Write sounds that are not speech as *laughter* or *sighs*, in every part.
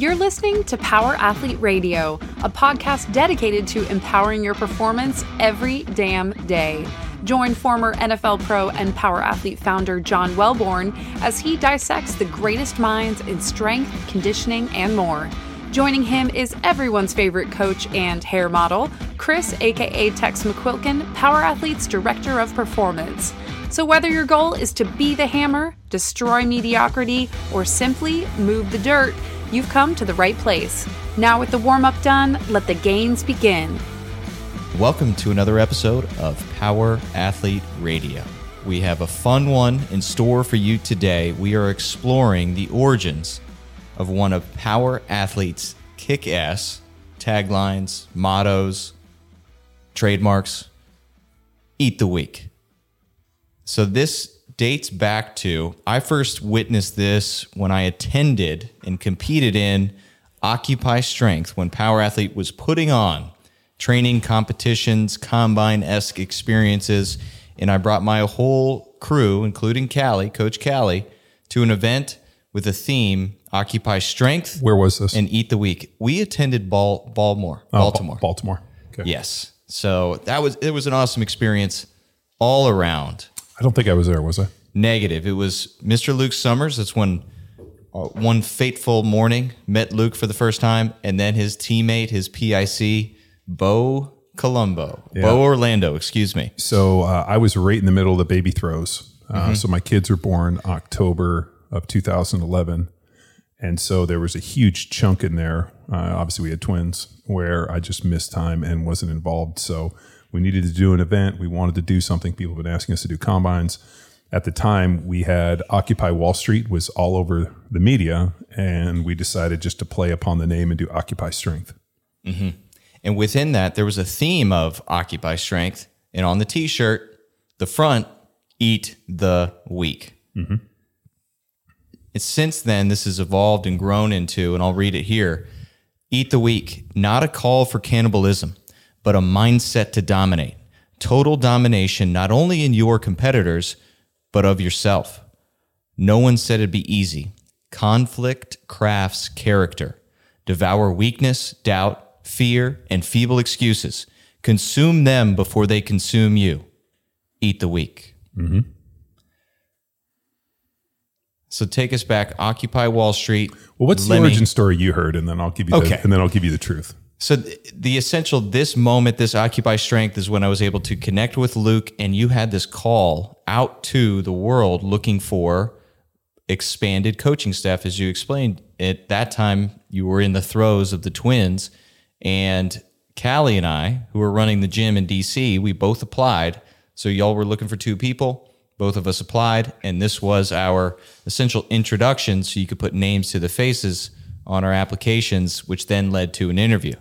You're listening to Power Athlete Radio, a podcast dedicated to empowering your performance every damn day. Join former NFL pro and Power Athlete founder John Welbourn as he dissects the greatest minds in strength, conditioning, and more. Joining him is everyone's favorite coach and hair model, Chris, aka Tex McQuilkin, Power Athlete's Director of Performance. So, whether your goal is to be the hammer, destroy mediocrity, or simply move the dirt, you've come to the right place. Now, with the warm up done, let the gains begin. Welcome to another episode of Power Athlete Radio. We have a fun one in store for you today. We are exploring the origins of one of Power Athlete's kick ass taglines, mottos, trademarks Eat the Weak. So, this dates back to I first witnessed this when I attended and competed in Occupy Strength when Power Athlete was putting on training competitions, combine esque experiences. And I brought my whole crew, including Callie, Coach Callie, to an event with a theme Occupy Strength. Where was this? And Eat the Weak. We attended Bal- Baltimore. Oh, Baltimore. Ba- Baltimore. Okay. Yes. So that was it was an awesome experience all around. I don't think I was there, was I? Negative. It was Mr. Luke Summers. That's when uh, one fateful morning met Luke for the first time, and then his teammate, his PIC, Bo Colombo, Bo Orlando. Excuse me. So uh, I was right in the middle of the baby throws. Uh, Mm-hmm. So my kids were born October of 2011. And so there was a huge chunk in there. Uh, obviously, we had twins where I just missed time and wasn't involved. So we needed to do an event. We wanted to do something. People have been asking us to do combines. At the time, we had Occupy Wall Street was all over the media, and we decided just to play upon the name and do Occupy Strength. Mm-hmm. And within that, there was a theme of Occupy Strength. And on the t shirt, the front, Eat the Weak. It's mm-hmm. since then, this has evolved and grown into, and I'll read it here Eat the Week, not a call for cannibalism, but a mindset to dominate. Total domination, not only in your competitors, but of yourself. No one said it'd be easy. Conflict crafts character. Devour weakness, doubt, fear, and feeble excuses. Consume them before they consume you. Eat the weak. Mm-hmm. So take us back. Occupy Wall Street. Well, what's Let the origin story you heard, and then I'll give you Okay. the, and then I'll give you the truth. So the essential, this moment, this Occupy Strength is when I was able to connect with Luke, and you had this call out to the world looking for expanded coaching staff, as you explained. At that time, you were in the throes of the twins, and Callie and I, who were running the gym in DC, we both applied. So y'all were looking for two people. Both of us applied, and this was our essential introduction, so you could put names to the faces on our applications, which then led to an interview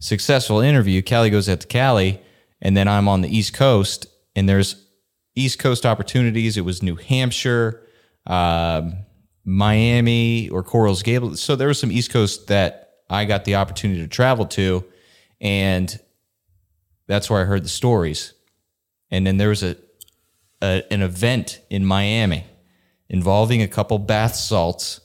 successful interview. Callie goes out to Cali, and then I'm on the East Coast, and there's East Coast opportunities. It was New Hampshire, um, Miami, or Corals Gable. So there was some East Coast that I got the opportunity to travel to, and that's where I heard the stories. And then there was a, a an event in Miami involving a couple bath salts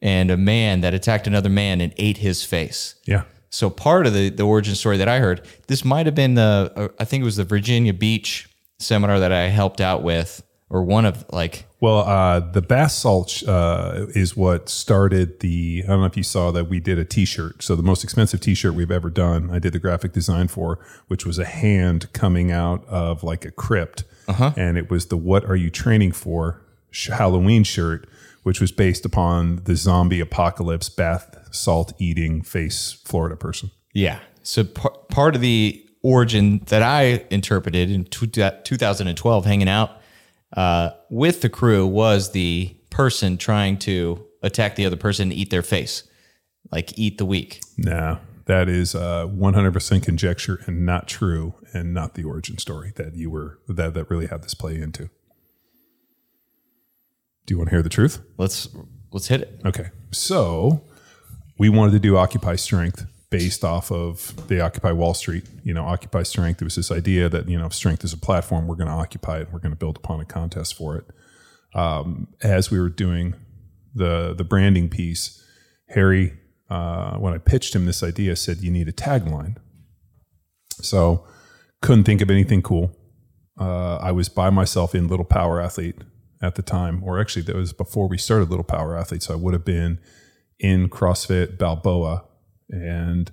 and a man that attacked another man and ate his face. Yeah. So part of the, the origin story that I heard, this might have been the, uh, I think it was the Virginia Beach seminar that I helped out with, or one of like, Well, uh, the bath salt uh, is what started the. I don't know if you saw that we did a T-shirt. So the most expensive T-shirt we've ever done. I did the graphic design for, which was a hand coming out of like a crypt, and it was the "What are you training for?" Halloween shirt, which was based upon the zombie apocalypse bath salt eating face Florida person. yeah. So par- part of the origin that I interpreted in two, 2012, hanging out uh, with the crew, was the person trying to attack the other person and eat their face, like eat the weak. No, that is uh, 100% conjecture and not true, and not the origin story that you were that that really had this play into. Do you want to hear the truth? Let's let's hit it. Okay, so we wanted to do Occupy Strength based off of the Occupy Wall Street. You know, Occupy Strength. There was this idea that you know, strength is a platform, we're going to occupy it. We're going to build upon a contest for it. Um, as we were doing the the branding piece, Harry uh, when I pitched him this idea, said you need a tagline. So couldn't think of anything cool. Uh, I was by myself in Little Power Athlete at the time, or actually that was before we started Little Power Athlete. So I would have been in CrossFit Balboa, and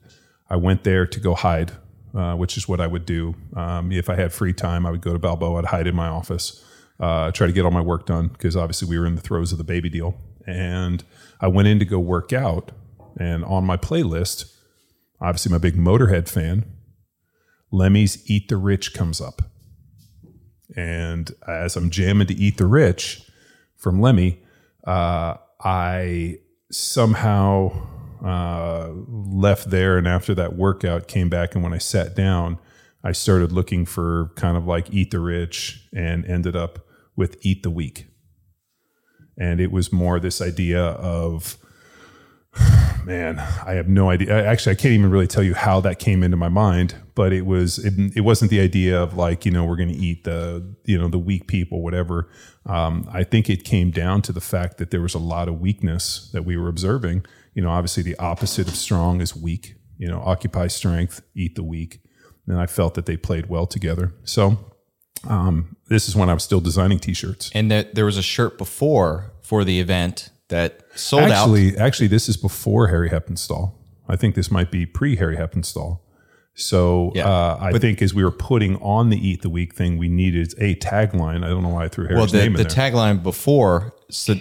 I went there to go hide, uh, which is what I would do um, if I had free time. I would go to Balboa, I'd hide in my office, uh, try to get all my work done because obviously we were in the throes of the baby deal. And I went in to go work out, and on my playlist, obviously my big Motorhead fan, Lemmy's "Eat the Rich" comes up. And as I'm jamming to Eat the Rich from Lemmy, uh, I somehow uh, left there. And after that workout, came back. And when I sat down, I started looking for kind of like Eat the Rich and ended up with Eat the Weak. And it was more this idea of, *sighs* man, I have no idea. Actually, I can't even really tell you how that came into my mind, but it was it, it wasn't the idea of like you know we're going to eat the you know the weak people, whatever. Um, I think it came down to the fact that there was a lot of weakness that we were observing. You know, obviously the opposite of strong is weak. You know, occupy strength, eat the weak. And I felt that they played well together. So um, this is when I was still designing t-shirts. And that there was a shirt before for the event that sold actually, out. Actually, this is before Harry Heppenstall. I think this might be pre Harry Heppenstall. So Yeah. uh, I think as we were putting on the Eat the Weak thing, we needed a tagline. I don't know why I threw Harry's Well, the, name in the there. tagline before, so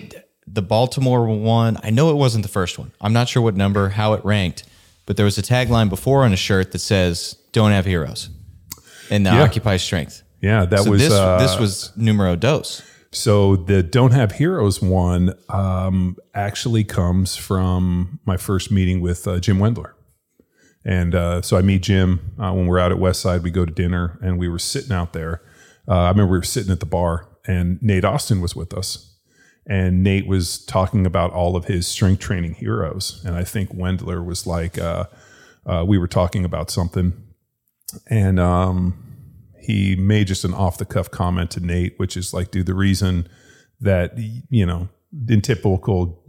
the Baltimore one, I know it wasn't the first one. I'm not sure what number, how it ranked, but there was a tagline before on a shirt that says, Don't have heroes. And the Yeah. Occupy Strength. yeah, that So was this, uh, this was numero dos. So the Don't Have Heroes one um, actually comes from my first meeting with uh, Jim Wendler. And uh, so I meet Jim uh, when we're out at Westside. We go to dinner, and we were sitting out there. Uh, I remember we were sitting at the bar, and Nate Austin was with us. And Nate was talking about all of his strength training heroes. And I think Wendler was like, uh, uh, we were talking about something, and um, he made just an off the cuff comment to Nate, which is like, dude, the reason that you know, in typical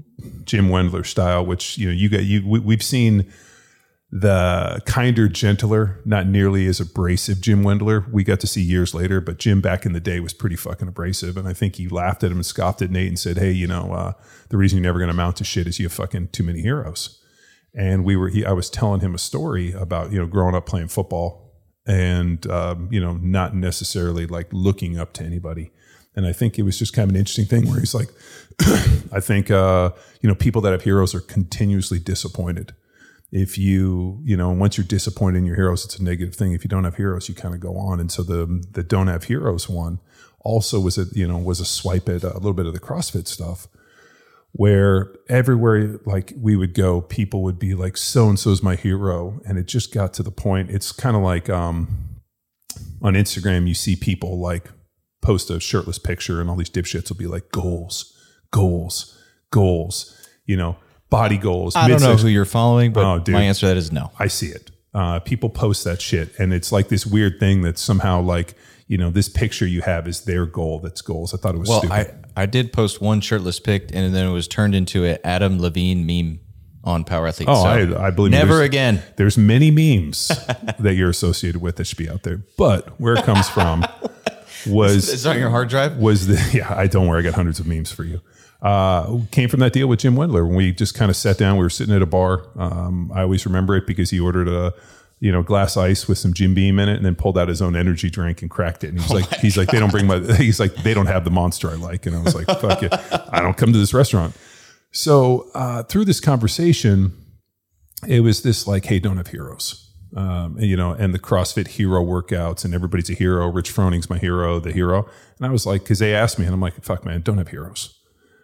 Jim Wendler style, which you know, you got you we, we've seen the kinder, gentler, not nearly as abrasive Jim Wendler we got to see years later. But Jim back in the day was pretty fucking abrasive. And I think he laughed at him and scoffed at Nate and said, Hey, you know, uh, the reason you're never going to amount to shit is you have fucking too many heroes. And we were, he, I was telling him a story about, you know, growing up playing football and, um, you know, not necessarily like looking up to anybody. And I think it was just kind of an interesting thing where he's like, *clears throat* I think, uh, you know, people that have heroes are continuously disappointed if you you know once you're disappointed in your heroes it's a negative thing. If you don't have heroes you kind of go on. And so the the don't have heroes one also was a you know was a swipe at a little bit of the crossfit stuff where everywhere like we would go people would be like so and so's my hero. And it just got to the point it's kind of like um on instagram you see people like post a shirtless picture and all these dipshits will be like goals goals goals you know body goals I don't know who you're following, but Oh, dude. my answer to that is no. I see it. Uh, people post that shit, and it's like this weird thing that somehow, like, you know, this picture you have is their goal. That's goals. I thought it was Well, stupid. I, I did post one shirtless pic, and then it was turned into an Adam Levine meme on Power Athlete. oh, So I, I believe never there's- again. There's many memes *laughs* that you're associated with that should be out there, but where it comes from *laughs* was It's on your hard drive. was the *laughs* yeah I don't worry I got hundreds of memes for you. Uh, came from that deal with Jim Wendler when we just kind of sat down. We were sitting at a bar. Um, I always remember it because he ordered a you know glass ice with some Jim Beam in it, and then pulled out his own energy drink and cracked it. And he's like, he's like, they don't bring my. *laughs* He's like, they don't have the monster I like. And I was like, fuck it, I don't come to this restaurant. So uh, through this conversation, it was this like, hey, don't have heroes. Um, and, you know, and the CrossFit hero workouts, and everybody's a hero. Rich Froning's my hero, the hero. And I was like, because they asked me, and I'm like, fuck, man, don't have heroes.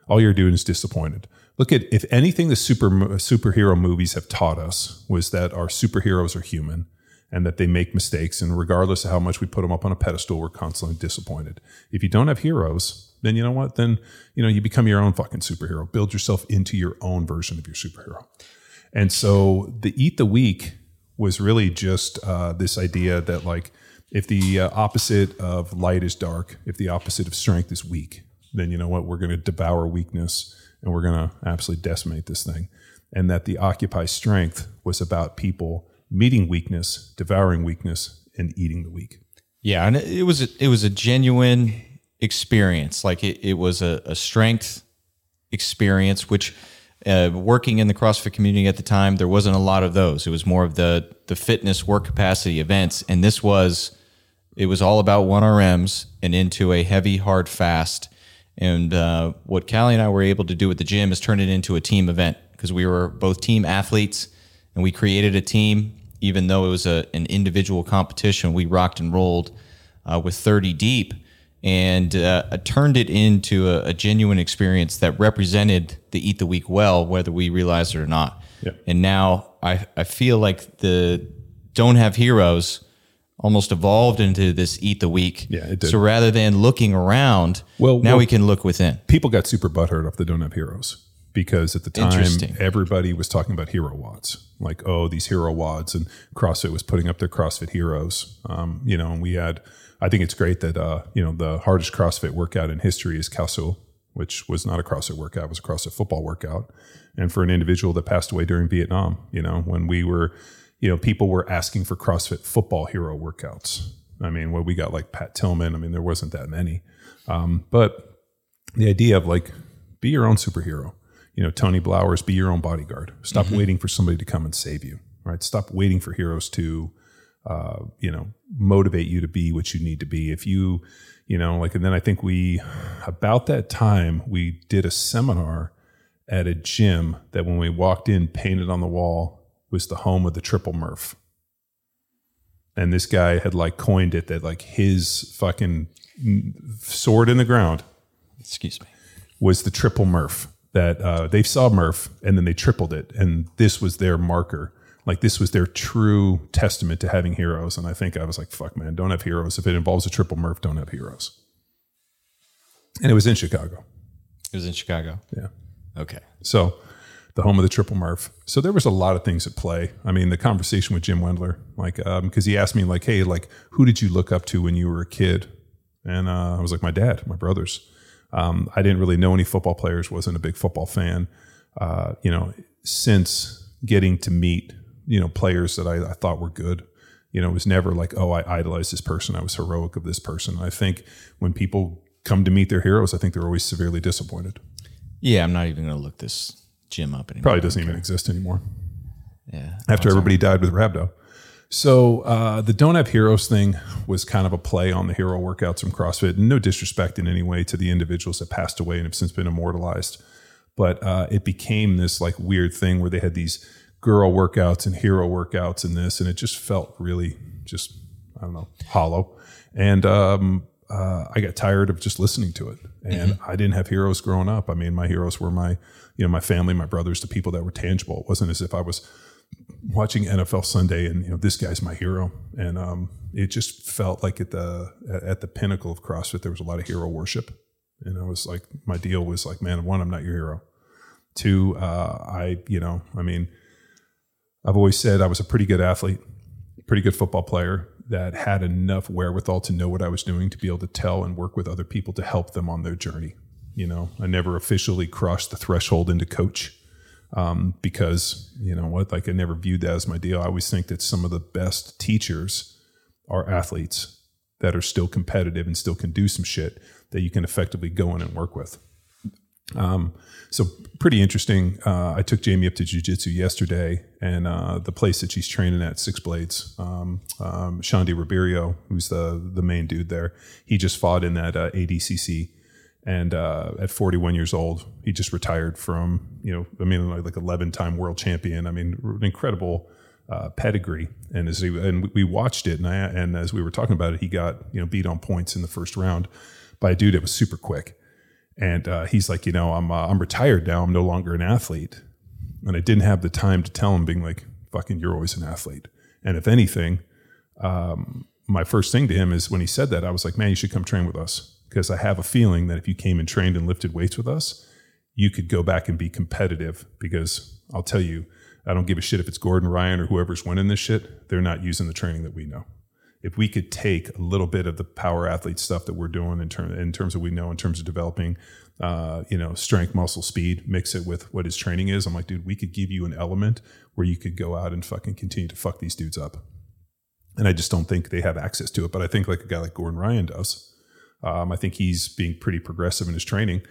All you're doing is disappointed. Look at if anything, the super superhero movies have taught us was that our superheroes are human and that they make mistakes, and regardless of how much we put them up on a pedestal, we're constantly disappointed. If you don't have heroes, then you know what? Then you know you become your own fucking superhero. Build yourself into your own version of your superhero. And so the eat the weak was really just uh, this idea that like if the uh, opposite of light is dark, if the opposite of strength is weak, then you know what we're going to devour weakness and we're going to absolutely decimate this thing. and that the Occupy Strength was about people meeting weakness, devouring weakness, and eating the weak. Yeah, and it was a, it was a genuine experience. Like it, it was a, a strength experience, which uh, working in the CrossFit community at the time, there wasn't a lot of those. It was more of the the fitness work capacity events, and this was it was all about one RMs and into a heavy hard fast. And uh, what Callie and I were able to do with the gym is turn it into a team event because we were both team athletes and we created a team. Even though it was a, an individual competition, we rocked and rolled uh, with 30 deep and uh, turned it into a, a, genuine experience that represented the Eat the Weak well, whether we realized it or not. Yeah. And now I, I feel like the Don't Have Heroes almost evolved into this Eat the Weak. Yeah, it did. So rather than looking around, Well, now well- we can look within. People got super butthurt off the Don't Have Heroes because at the time everybody was talking about hero WODs, like oh these hero WODs, and CrossFit was putting up their CrossFit heroes. Um, you know, and we had. I think it's great that uh, you know the hardest CrossFit workout in history is Calcio, which was not a CrossFit workout, it was a CrossFit football workout. And for an individual that passed away during Vietnam, you know, when we were, you know, people were asking for CrossFit football hero workouts. I mean, well, we got like Pat Tillman. I mean, there wasn't that many, um, but the idea of like be your own superhero. You know, Tony Blauer's, be your own bodyguard. Stop waiting for somebody to come and save you. Right? Stop waiting for heroes to, uh, you know, motivate you to be what you need to be. If you, you know, like, and then I think we, about that time, we did a seminar at a gym that when we walked in, painted on the wall was the home of the Triple Murph. And this guy had like coined it that like his fucking sword in the ground Excuse me. was the triple Murph that uh, they saw Murph and then they tripled it, and this was their marker. Like this was their true testament to having heroes. And I think I was like, "Fuck, man, don't have heroes. If it involves a triple Murph, don't have heroes." And it was in Chicago. It was in Chicago. Yeah. Okay. So the home of the triple Murph. So there was a lot of things at play. I mean, the conversation with Jim Wendler, like, because he asked me, like, hey, like, who did you look up to when you were a kid? And uh, I was like, my dad, my brothers. Um, I didn't really know any football players. wasn't a big football fan. Uh, you know, since getting to meet you know players that I, I thought were good, you know, it was never like, oh, I idolized this person. I was heroic of this person. I think when people come to meet their heroes, I think they're always severely disappointed. Yeah, I'm not even going to look this gym up anymore. Probably doesn't even exist anymore. Yeah. after everybody died with Rhabdo. So uh, the Don't Have Heroes thing was kind of a play on the hero workouts from CrossFit. No disrespect in any way to the individuals that passed away and have since been immortalized, but uh, it became this like weird thing where they had these girl workouts and hero workouts and this, and it just felt really just I don't know hollow. And um, uh, I got tired of just listening to it. And I didn't have heroes growing up. I mean, my heroes were my you know my family, my brothers, the people that were tangible. It wasn't as if I was watching NFL Sunday and you know this guy's my hero and um, it just felt like at the at the pinnacle of CrossFit there was a lot of hero worship and I was like my deal was like man one I'm not your hero two uh, I you know I mean I've always said I was a pretty good athlete pretty good football player that had enough wherewithal to know what I was doing to be able to tell and work with other people to help them on their journey. You know I never officially crossed the threshold into coach um, because you know what like i never viewed that as my deal. I always think that some of the best teachers are athletes that are still competitive and still can do some shit that you can effectively go in and work with um, so pretty interesting uh, i took jamie up to jiu-jitsu yesterday and uh, the place that she's training at six blades um, um, Xande Ribeiro who's the the main dude there he just fought in that uh, adcc and uh, at 41 years old, he just retired from, you know, I mean, like, like 11 time world champion. I mean, an incredible uh, pedigree. And as he, and we watched it, and I, and as we were talking about it, he got you know beat on points in the first round by a dude that was super quick. And uh, he's like, you know, I'm uh, I'm retired now. I'm no longer an athlete, and I didn't have the time to tell him, being like, fucking, you're always an athlete. And if anything, um, my first thing to him is when he said that, I was like, man, you should come train with us because I have a feeling that if you came and trained and lifted weights with us, you could go back and be competitive. Because I'll tell you, I don't give a shit if it's Gordon Ryan or whoever's winning this shit. They're not using the training that we know. If we could take a little bit of the power athlete stuff that we're doing in terms in terms of we know in terms of developing uh, you know strength muscle speed mix it with what his training is i'm like dude we could give you an element where you could go out and fucking continue to fuck these dudes up. And i just don't think they have access to it but i think like a guy like gordon ryan does. Um, i think he's being pretty progressive in his training.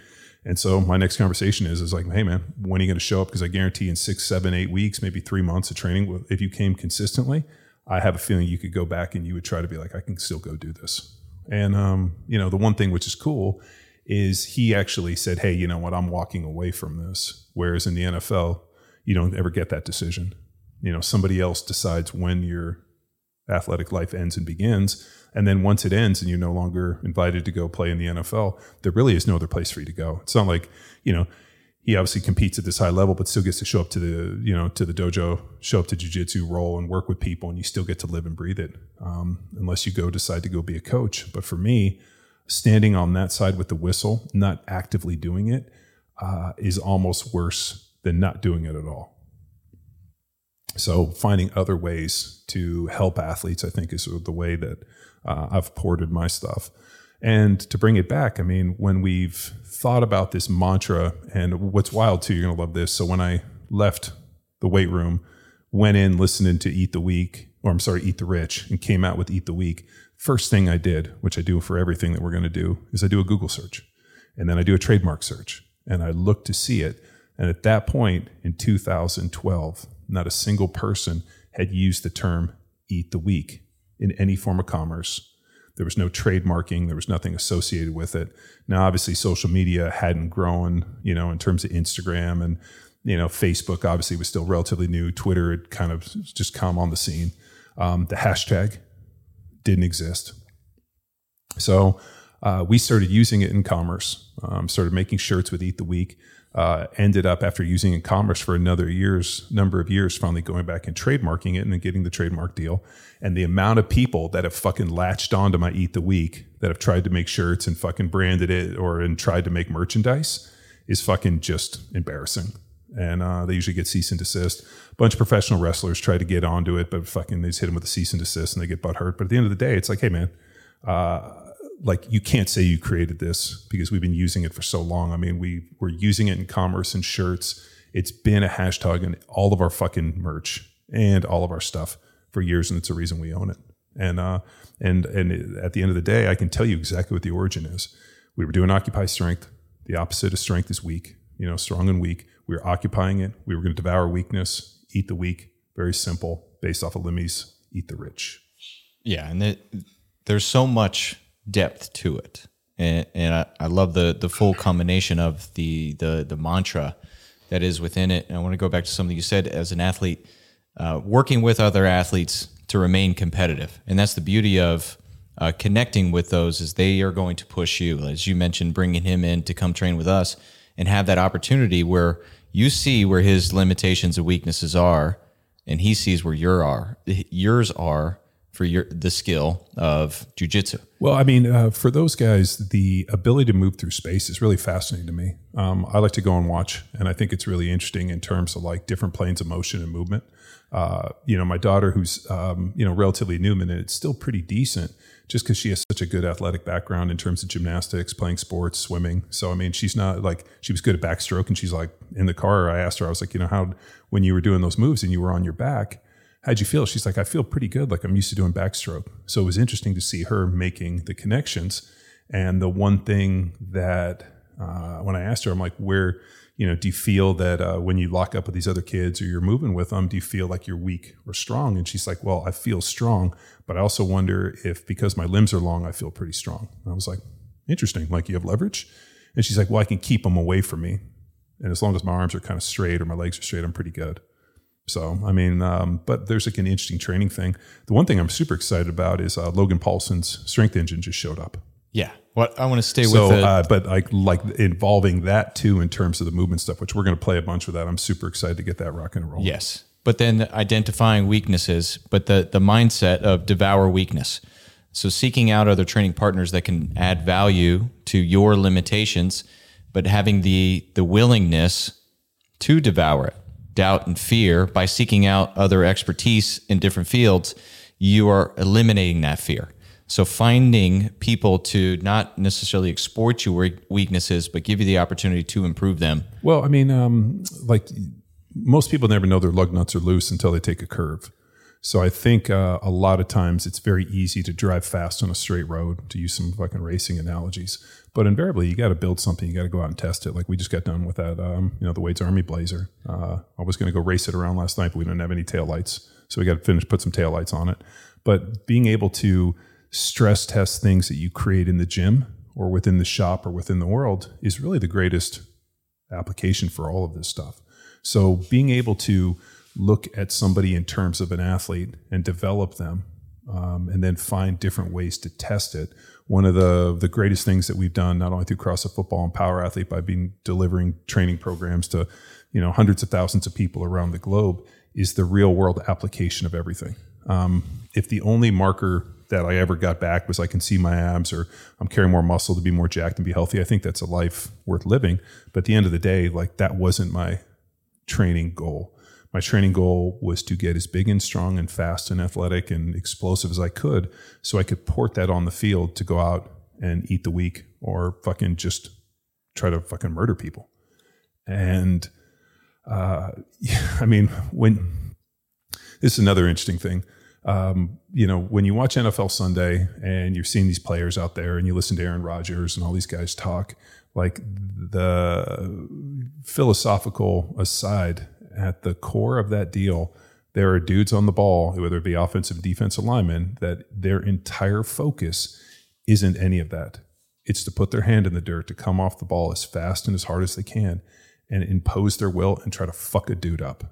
And so my next conversation is, is like, hey man, when are you going to show up? Because I guarantee in six, seven, eight weeks, maybe three months of training, if you came consistently, I have a feeling you could go back and you would try to be like, I can still go do this. And um, you know, the one thing which is cool is he actually said, hey, you know what, I'm walking away from this. Whereas in the NFL, you don't ever get that decision. You know, somebody else decides when your athletic life ends and begins. And then once it ends and you're no longer invited to go play in the NFL, there really is no other place for you to go. It's not like, you know, he obviously competes at this high level, but still gets to show up to the, you know, to the dojo, show up to jujitsu, roll and work with people, and you still get to live and breathe it. Um, unless you go decide to go be a coach. But for me, standing on that side with the whistle, not actively doing it, uh, is almost worse than not doing it at all. So finding other ways to help athletes, I think, is the way that uh, I've ported my stuff. And to bring it back, I mean, when we've thought about this mantra, and what's wild too, you're gonna love this. So when I left the weight room, went in listening to Eat the Weak, or I'm sorry, Eat the Rich, and came out with Eat the Weak. First thing I did, which I do for everything that we're gonna do, is I do a Google search, and then I do a trademark search, and I look to see it. And at that point in 2012, not a single person had used the term Eat the Weak in any form of commerce. There was no trademarking. There was nothing associated with it. Now, obviously, social media hadn't grown, you know, in terms of Instagram and, you know, Facebook obviously was still relatively new. Twitter had kind of just come on the scene. Um, the hashtag didn't exist. So uh, we started using it in commerce, um, started making shirts with Eat the Weak uh, ended up after using in commerce for another years number of years finally going back and trademarking it and then getting the trademark deal and the amount of people that have fucking latched onto my eat the weak that have tried to make shirts and fucking branded it or and tried to make merchandise is fucking just embarrassing and uh, they usually get cease and desist. A bunch of professional wrestlers try to get onto it, but fucking they just hit them with a cease and desist and they get butt hurt. But at the end of the day, it's like, hey man, uh, like you can't say you created this because we've been using it for so long. I mean, we were using it in commerce and shirts. It's been a hashtag in all of our fucking merch and all of our stuff for years, and it's a reason we own it. And uh, and and at the end of the day, I can tell you exactly what the origin is. We were doing occupy strength. The opposite of strength is weak. You know, strong and weak. We were occupying it. We were going to devour weakness, eat the weak. Very simple, based off of Lemmy's eat the rich. Yeah, and it, there's so much depth to it. And, and I, I love the the full combination of the the the mantra that is within it. And I want to go back to something you said as an athlete, uh, working with other athletes to remain competitive, and that's the beauty of uh, connecting with those. Is they are going to push you, as you mentioned, bringing him in to come train with us and have that opportunity where you see where his limitations and weaknesses are, and he sees where your are yours are for your the skill of jujitsu. Well, I mean, uh, for those guys, the ability to move through space is really fascinating to me. Um, I like to go and watch, and I think it's really interesting in terms of like different planes of motion and movement. Uh, you know, my daughter, who's um, you know relatively new, and it's still pretty decent, just because she has such a good athletic background in terms of gymnastics, playing sports, swimming. So I mean, she's not like she was good at backstroke, and she's like in the car. I asked her, I was like, you know, how when you were doing those moves and you were on your back how'd you feel? She's like, I feel pretty good. Like I'm used to doing backstroke. So it was interesting to see her making the connections. And the one thing that uh, when I asked her, I'm like, where, you know, do you feel that uh, when you lock up with these other kids or you're moving with them, do you feel like you're weak or strong? And she's like, well, I feel strong, but I also wonder if because my limbs are long, I feel pretty strong. And I was like, interesting. Like you have leverage. And she's like, well, I can keep them away from me. And as long as my arms are kind of straight or my legs are straight, I'm pretty good. So, I mean, um, but there's like an interesting training thing. The one thing I'm super excited about is uh, Logan Paulson's strength engine just showed up. Yeah. What I want to stay so, with. So, uh, but like, like involving that too in terms of the movement stuff, which we're going to play a bunch with that. I'm super excited to get that rock and roll. Yes. But then identifying weaknesses, but the, the mindset of devour weakness. So seeking out other training partners that can add value to your limitations, but having the the willingness to devour it doubt and fear by seeking out other expertise in different fields you are eliminating that fear. So finding people to not necessarily exploit your weaknesses, but give you the opportunity to improve them. Well, I mean, um, like most people never know their lug nuts are loose until they take a curve. So I think uh, a lot of times it's very easy to drive fast on a straight road, to use some fucking racing analogies. But invariably, you got to build something. You got to go out and test it. Like we just got done with that, um, you know, the Wade's Army Blazer. Uh, I was going to go race it around last night, but we didn't have any tail lights, so we got to finish put some tail lights on it. But being able to stress test things that you create in the gym or within the shop or within the world is really the greatest application for all of this stuff. So being able to look at somebody in terms of an athlete and develop them um, and then find different ways to test it. One of the the greatest things that we've done, not only through CrossFit Football and Power Athlete, by being delivering training programs to you know hundreds of thousands of people around the globe, is the real world application of everything. Um, if the only marker that I ever got back was I can see my abs or I'm carrying more muscle to be more jacked and be healthy, I think that's a life worth living. But at the end of the day, like that wasn't my training goal my training goal was to get as big and strong and fast and athletic and explosive as I could so I could port that on the field to go out and eat the weak or fucking just try to fucking murder people. And uh, *laughs* I mean, when this is another interesting thing. Um, you know, when you watch NFL Sunday and you're seeing these players out there and you listen to Aaron Rodgers and all these guys talk, like the philosophical aside, at the core of that deal, there are dudes on the ball, whether it be offensive, defensive linemen, that their entire focus isn't any of that. It's to put their hand in the dirt, to come off the ball as fast and as hard as they can, and impose their will and try to fuck a dude up,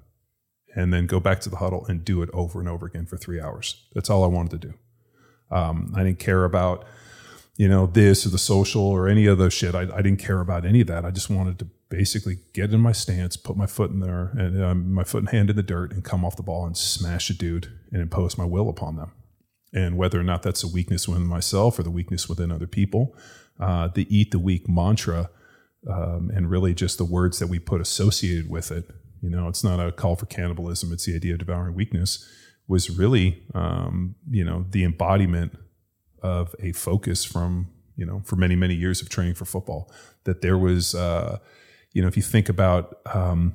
and then go back to the huddle and do it over and over again for three hours. That's all I wanted to do. Um, I didn't care about you know this or the social or any of the shit. I, I didn't care about any of that. I just wanted to basically get in my stance, put my foot in there, and um, my foot and hand in the dirt, and come off the ball and smash a dude and impose my will upon them. And whether or not that's a weakness within myself or the weakness within other people, uh, the eat the weak mantra, um, and really just the words that we put associated with it. You know, it's not a call for cannibalism; it's the idea of devouring weakness. Was really, um, you know, the embodiment of a focus from you know for many many years of training for football. That there was. Uh, you know, if you think about um,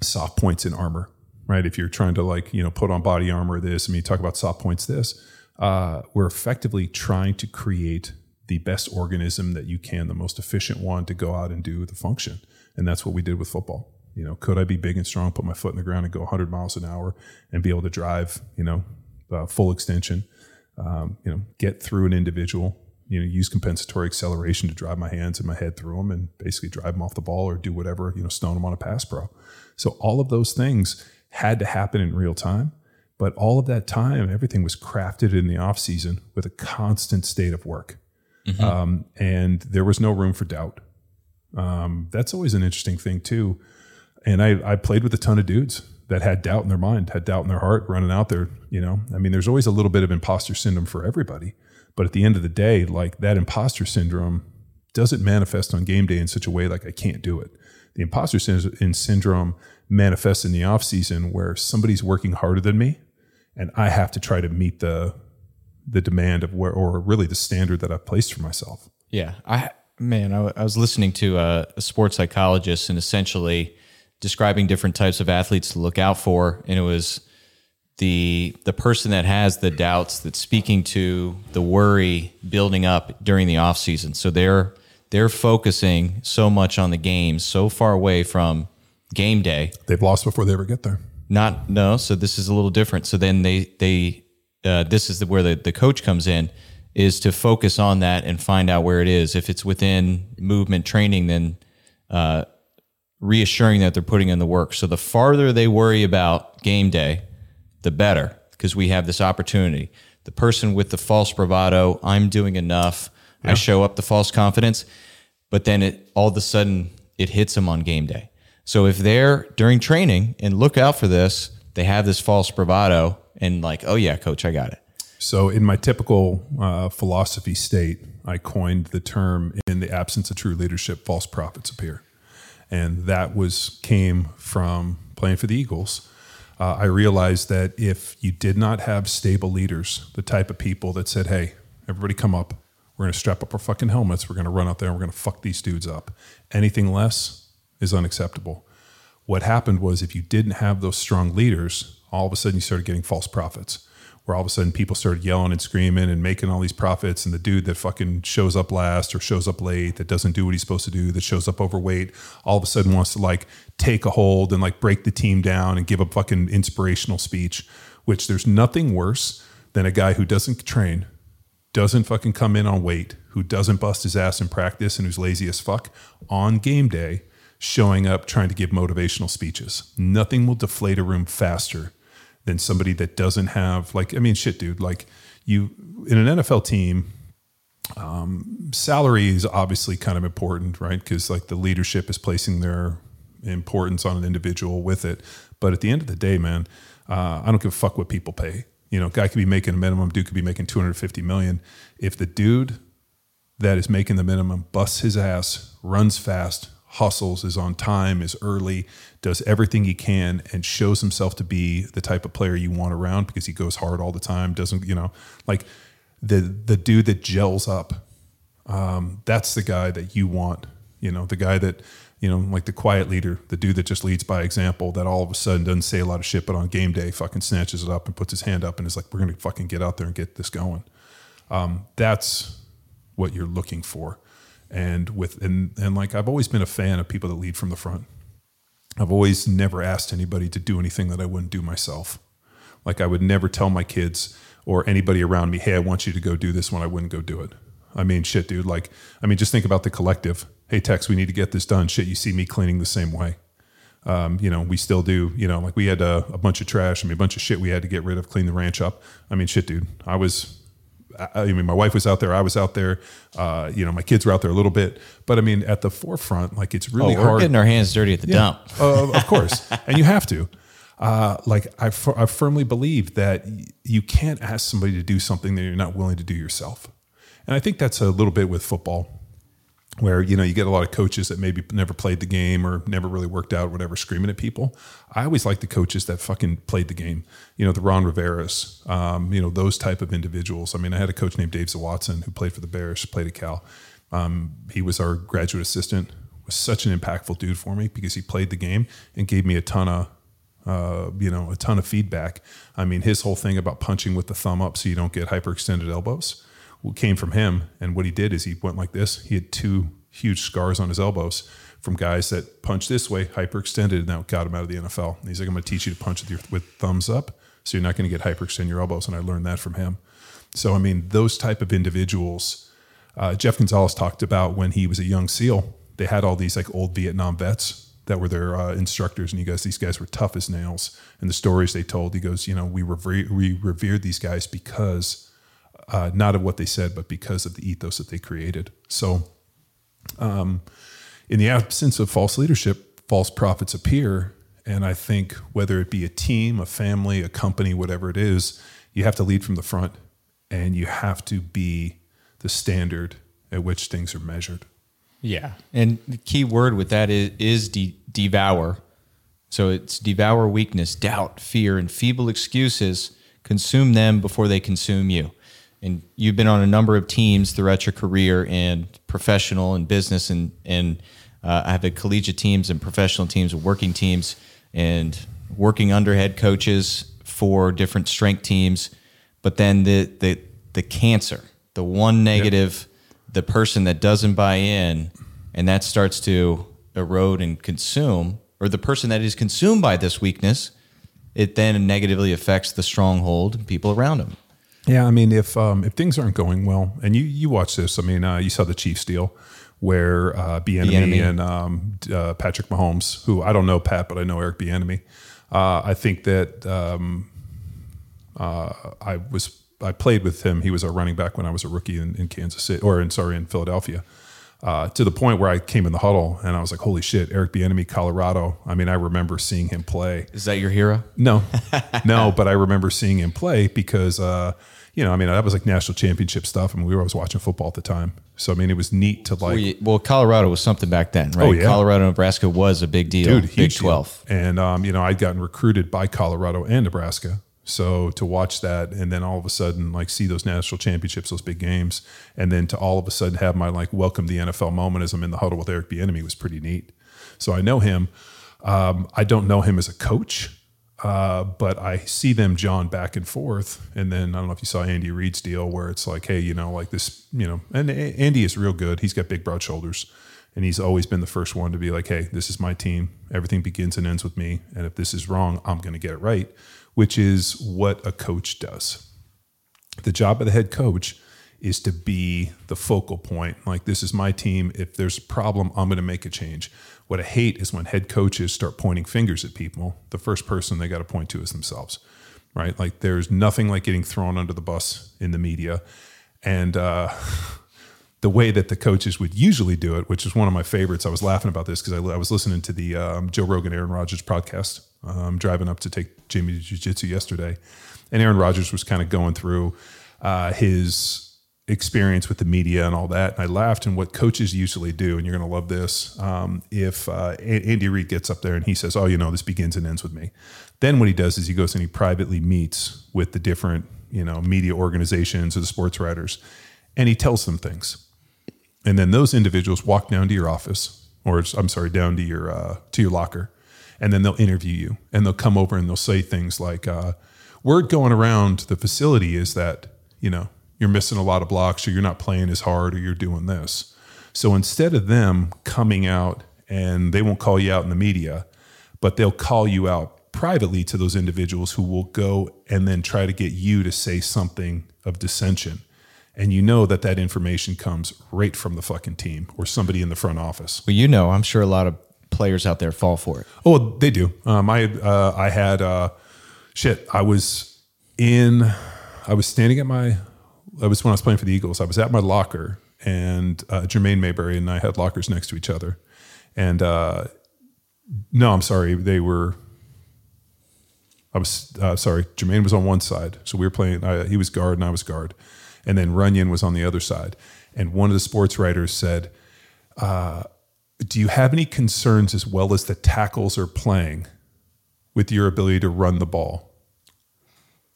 soft points in armor, right? If you're trying to like, you know, put on body armor, this, I mean, you talk about soft points, this, uh, we're effectively trying to create the best organism that you can, the most efficient one to go out and do the function. And that's what we did with football. You know, could I be big and strong, put my foot in the ground and go 100 miles an hour and be able to drive, you know, uh, full extension, um, you know, get through an individual you know use compensatory acceleration to drive my hands and my head through them and basically drive them off the ball or do whatever you know stone them on a pass pro so all of those things had to happen in real time but all of that time everything was crafted in the off season with a constant state of work. Mm-hmm. um, and there was no room for doubt. Um, that's always an interesting thing too. And I, I played with a ton of dudes that had doubt in their mind had doubt in their heart running out there you know i mean there's always a little bit of imposter syndrome for everybody but at the end of the day, like that imposter syndrome doesn't manifest on game day in such a way like I can't do it. The imposter syndrome manifests in the off season where somebody's working harder than me, and I have to try to meet the the demand of where, or really the standard that I've placed for myself. Yeah, I man, I, I was listening to a, a sports psychologist and essentially describing different types of athletes to look out for, and it was the the person that has the doubts that's speaking to the worry building up during the off season. So they're they're focusing so much on the games, so far away from game day. They've lost before they ever get there. Not no. So this is a little different. So then they they uh, this is the, where the, the coach comes in is to focus on that and find out where it is. If it's within movement training, then uh, reassuring that they're putting in the work. So the farther they worry about game day, the better because we have this opportunity. The person with the false bravado, I'm doing enough. Yeah. I show up the false confidence, but then it all of a sudden it hits them on game day. So if they're during training and look out for this, they have this false bravado and like, oh yeah, coach, I got it. So in my typical uh, philosophy state, I coined the term in the absence of true leadership, false prophets appear. And that was came from playing for the Eagles uh, I realized that if you did not have stable leaders, the type of people that said, "Hey, everybody, come up. We're going to strap up our fucking helmets. We're going to run out there and we're going to fuck these dudes up." Anything less is unacceptable. What happened was if you didn't have those strong leaders, all of a sudden you started getting false prophets where all of a sudden people started yelling and screaming and making all these profits and the dude that fucking shows up last or shows up late that doesn't do what he's supposed to do that shows up overweight all of a sudden wants to like take a hold and like break the team down and give a fucking inspirational speech which there's nothing worse than a guy who doesn't train doesn't fucking come in on weight who doesn't bust his ass in practice and who's lazy as fuck on game day showing up trying to give motivational speeches. Nothing will deflate a room faster than somebody that doesn't have like I mean shit dude like you in an NFL team um, salary is obviously kind of important right? Because like the leadership is placing their importance on an individual with it. But at the end of the day man uh, I don't give a fuck what people pay. You know guy could be making a minimum dude could be making 250 million. If the dude that is making the minimum busts his ass runs fast hustles, is on time, is early, does everything he can, and shows himself to be the type of player you want around because he goes hard all the time. Doesn't you know like the the dude that gels up. Um, that's the guy that you want. You know, the guy that you know, like the quiet leader, the dude that just leads by example, that all of a sudden doesn't say a lot of shit, but on game day fucking snatches it up and puts his hand up and is like, "We're gonna fucking get out there and get this going." Um, that's what you're looking for and with and and like I've always been a fan of people that lead from the front. I've always never asked anybody to do anything that I wouldn't do myself. Like I would never tell my kids or anybody around me, "Hey, I want you to go do this," when I wouldn't go do it. I mean, shit, dude. Like, I mean, just think about the collective. Hey, Tex, we need to get this done. Shit, you see me cleaning the same way. Um, you know, we still do. You know, like we had a, a bunch of trash. I mean, a bunch of shit we had to get rid of, clean the ranch up. I mean, shit, dude. I was I mean, my wife was out there, I was out there, uh, you know, my kids were out there a little bit, but I mean, at the forefront, like it's really oh, we're hard. getting our hands dirty at the Yeah. dump. *laughs* Uh, of course, and you have to. Uh, like I, I firmly believe that y- you can't ask somebody to do something that you're not willing to do yourself, and I think that's a little bit with football, where you know you get a lot of coaches that maybe never played the game or never really worked out, whatever, screaming at people. I always like the coaches that fucking played the game. You know, the Ron Riveras, um, you know, those type of individuals. I mean, I had a coach named Dave Zawatson who played for the Bears, played at Cal. Um, he was our graduate assistant. Was such an impactful dude for me because he played the game and gave me a ton of uh, you know, a ton of feedback. I mean, his whole thing about punching with the thumb up so you don't get hyperextended elbows came from him. And what he did is he went like this. He had two huge scars on his elbows from guys that punched this way, hyperextended, and that got him out of the NFL. And he's like, I'm going to teach you to punch with, your, with thumbs up so you're not going to get hyperextend your elbows. And I learned that from him. So, I mean, those type of individuals, uh, Jeff Gonzalez talked about when he was a young SEAL, they had all these like old Vietnam vets that were their uh, instructors, and he goes, "These guys were tough as nails." And the stories they told, he goes, "You know, we revere, we revered these guys because uh, not of what they said, but because of the ethos that they created." So, um, in the absence of false leadership, false prophets appear, and I think whether it be a team, a family, a company, whatever it is, you have to lead from the front, and you have to be the standard at which things are measured. Yeah. And the key word with that is, is de- devour. So it's devour weakness, doubt, fear, and feeble excuses. Consume them before they consume you. And you've been on a number of teams throughout your career and professional and business and and uh, I've had collegiate teams and professional teams and working teams and working under head coaches for different strength teams. But then the the the cancer, the one negative, the person that doesn't buy in, and that starts to erode and consume, or the person that is consumed by this weakness, it then negatively affects the stronghold and people around them. Yeah, I mean, if um, if things aren't going well, and you you watch this, I mean, uh, you saw the Chiefs deal where uh, Bieniemy. and um, uh, Patrick Mahomes, who I don't know Pat, but I know Eric Bieniemy. Uh, I think that um, uh, I was I played with him. He was our running back when I was a rookie in, in Kansas City, or in sorry, in Philadelphia. Uh, to the point where I came in the huddle and I was like, "Holy shit, Eric Bieniemy, Colorado." I mean, I remember seeing him play. Is that your hero? No, *laughs* no, but I remember seeing him play because, uh, you know, I mean, that was like national championship stuff, I and mean, we were always watching football at the time. So I mean, it was neat to like. Well, well Colorado was something back then, right? Oh, yeah. Colorado, Nebraska was a big deal. Dude, Big Twelve, deal. and um, you know, I'd gotten recruited by Colorado and Nebraska. So to watch that and then all of a sudden like see those national championships, those big games, and then to all of a sudden have my like welcome the NFL moment as I'm in the huddle with Eric Bieniemy was pretty neat. So I know him. Um, I don't know him as a coach, uh, but I see them John back and forth. And then I don't know if you saw Andy Reid's deal where it's like, hey, you know, like this, you know, and Andy is real good. He's got big broad shoulders. And he's always been the first one to be like, hey, this is my team. Everything begins and ends with me. And if this is wrong, I'm going to get it right which is what a coach does. The job of the head coach is to be the focal point. Like, this is my team. If there's a problem, I'm going to make a change. What I hate is when head coaches start pointing fingers at people. The first person they got to point to is themselves, right? Like, there's nothing like getting thrown under the bus in the media. And, uh, *laughs* the way that the coaches would usually do it, which is one of my favorites. I was laughing about this because I, I, was listening to the um, Joe Rogan, Aaron Rodgers podcast um, driving up to take Jamie to jiu-jitsu yesterday. And Aaron Rodgers was kind of going through uh, his experience with the media and all that. And I laughed. And what coaches usually do, and you're going to love this, um, if uh, Andy Reid gets up there and he says, "Oh, you know, this begins and ends with me," then what he does is he goes and he privately meets with the different you know media organizations or the sports writers, and he tells them things. And then those individuals walk down to your office, or I'm sorry, down to your uh, to your locker, and then they'll interview you and they'll come over and they'll say things like uh, word going around the facility is that you know you're missing a lot of blocks or you're not playing as hard or you're doing this. So instead of them coming out and they won't call you out in the media but they'll call you out privately to those individuals who will go and then try to get you to say something of dissension and you know that that information comes right from the fucking team or somebody in the front office. Well, you know, I'm sure a lot of players out there fall for it. Oh, they do. Um, I uh, I had uh, shit. I was in. I was standing at my. I was when I was playing for the Eagles. I was at my locker, and uh, Jermaine Mayberry and I had lockers next to each other. And uh, no, I'm sorry, they were. I was uh, sorry. Jermaine was on one side, so we were playing. Uh, he was guard and I was guard, and then Runyan was on the other side. And one of the sports writers said, uh, do you have any concerns as well as the tackles are playing with your ability to run the ball?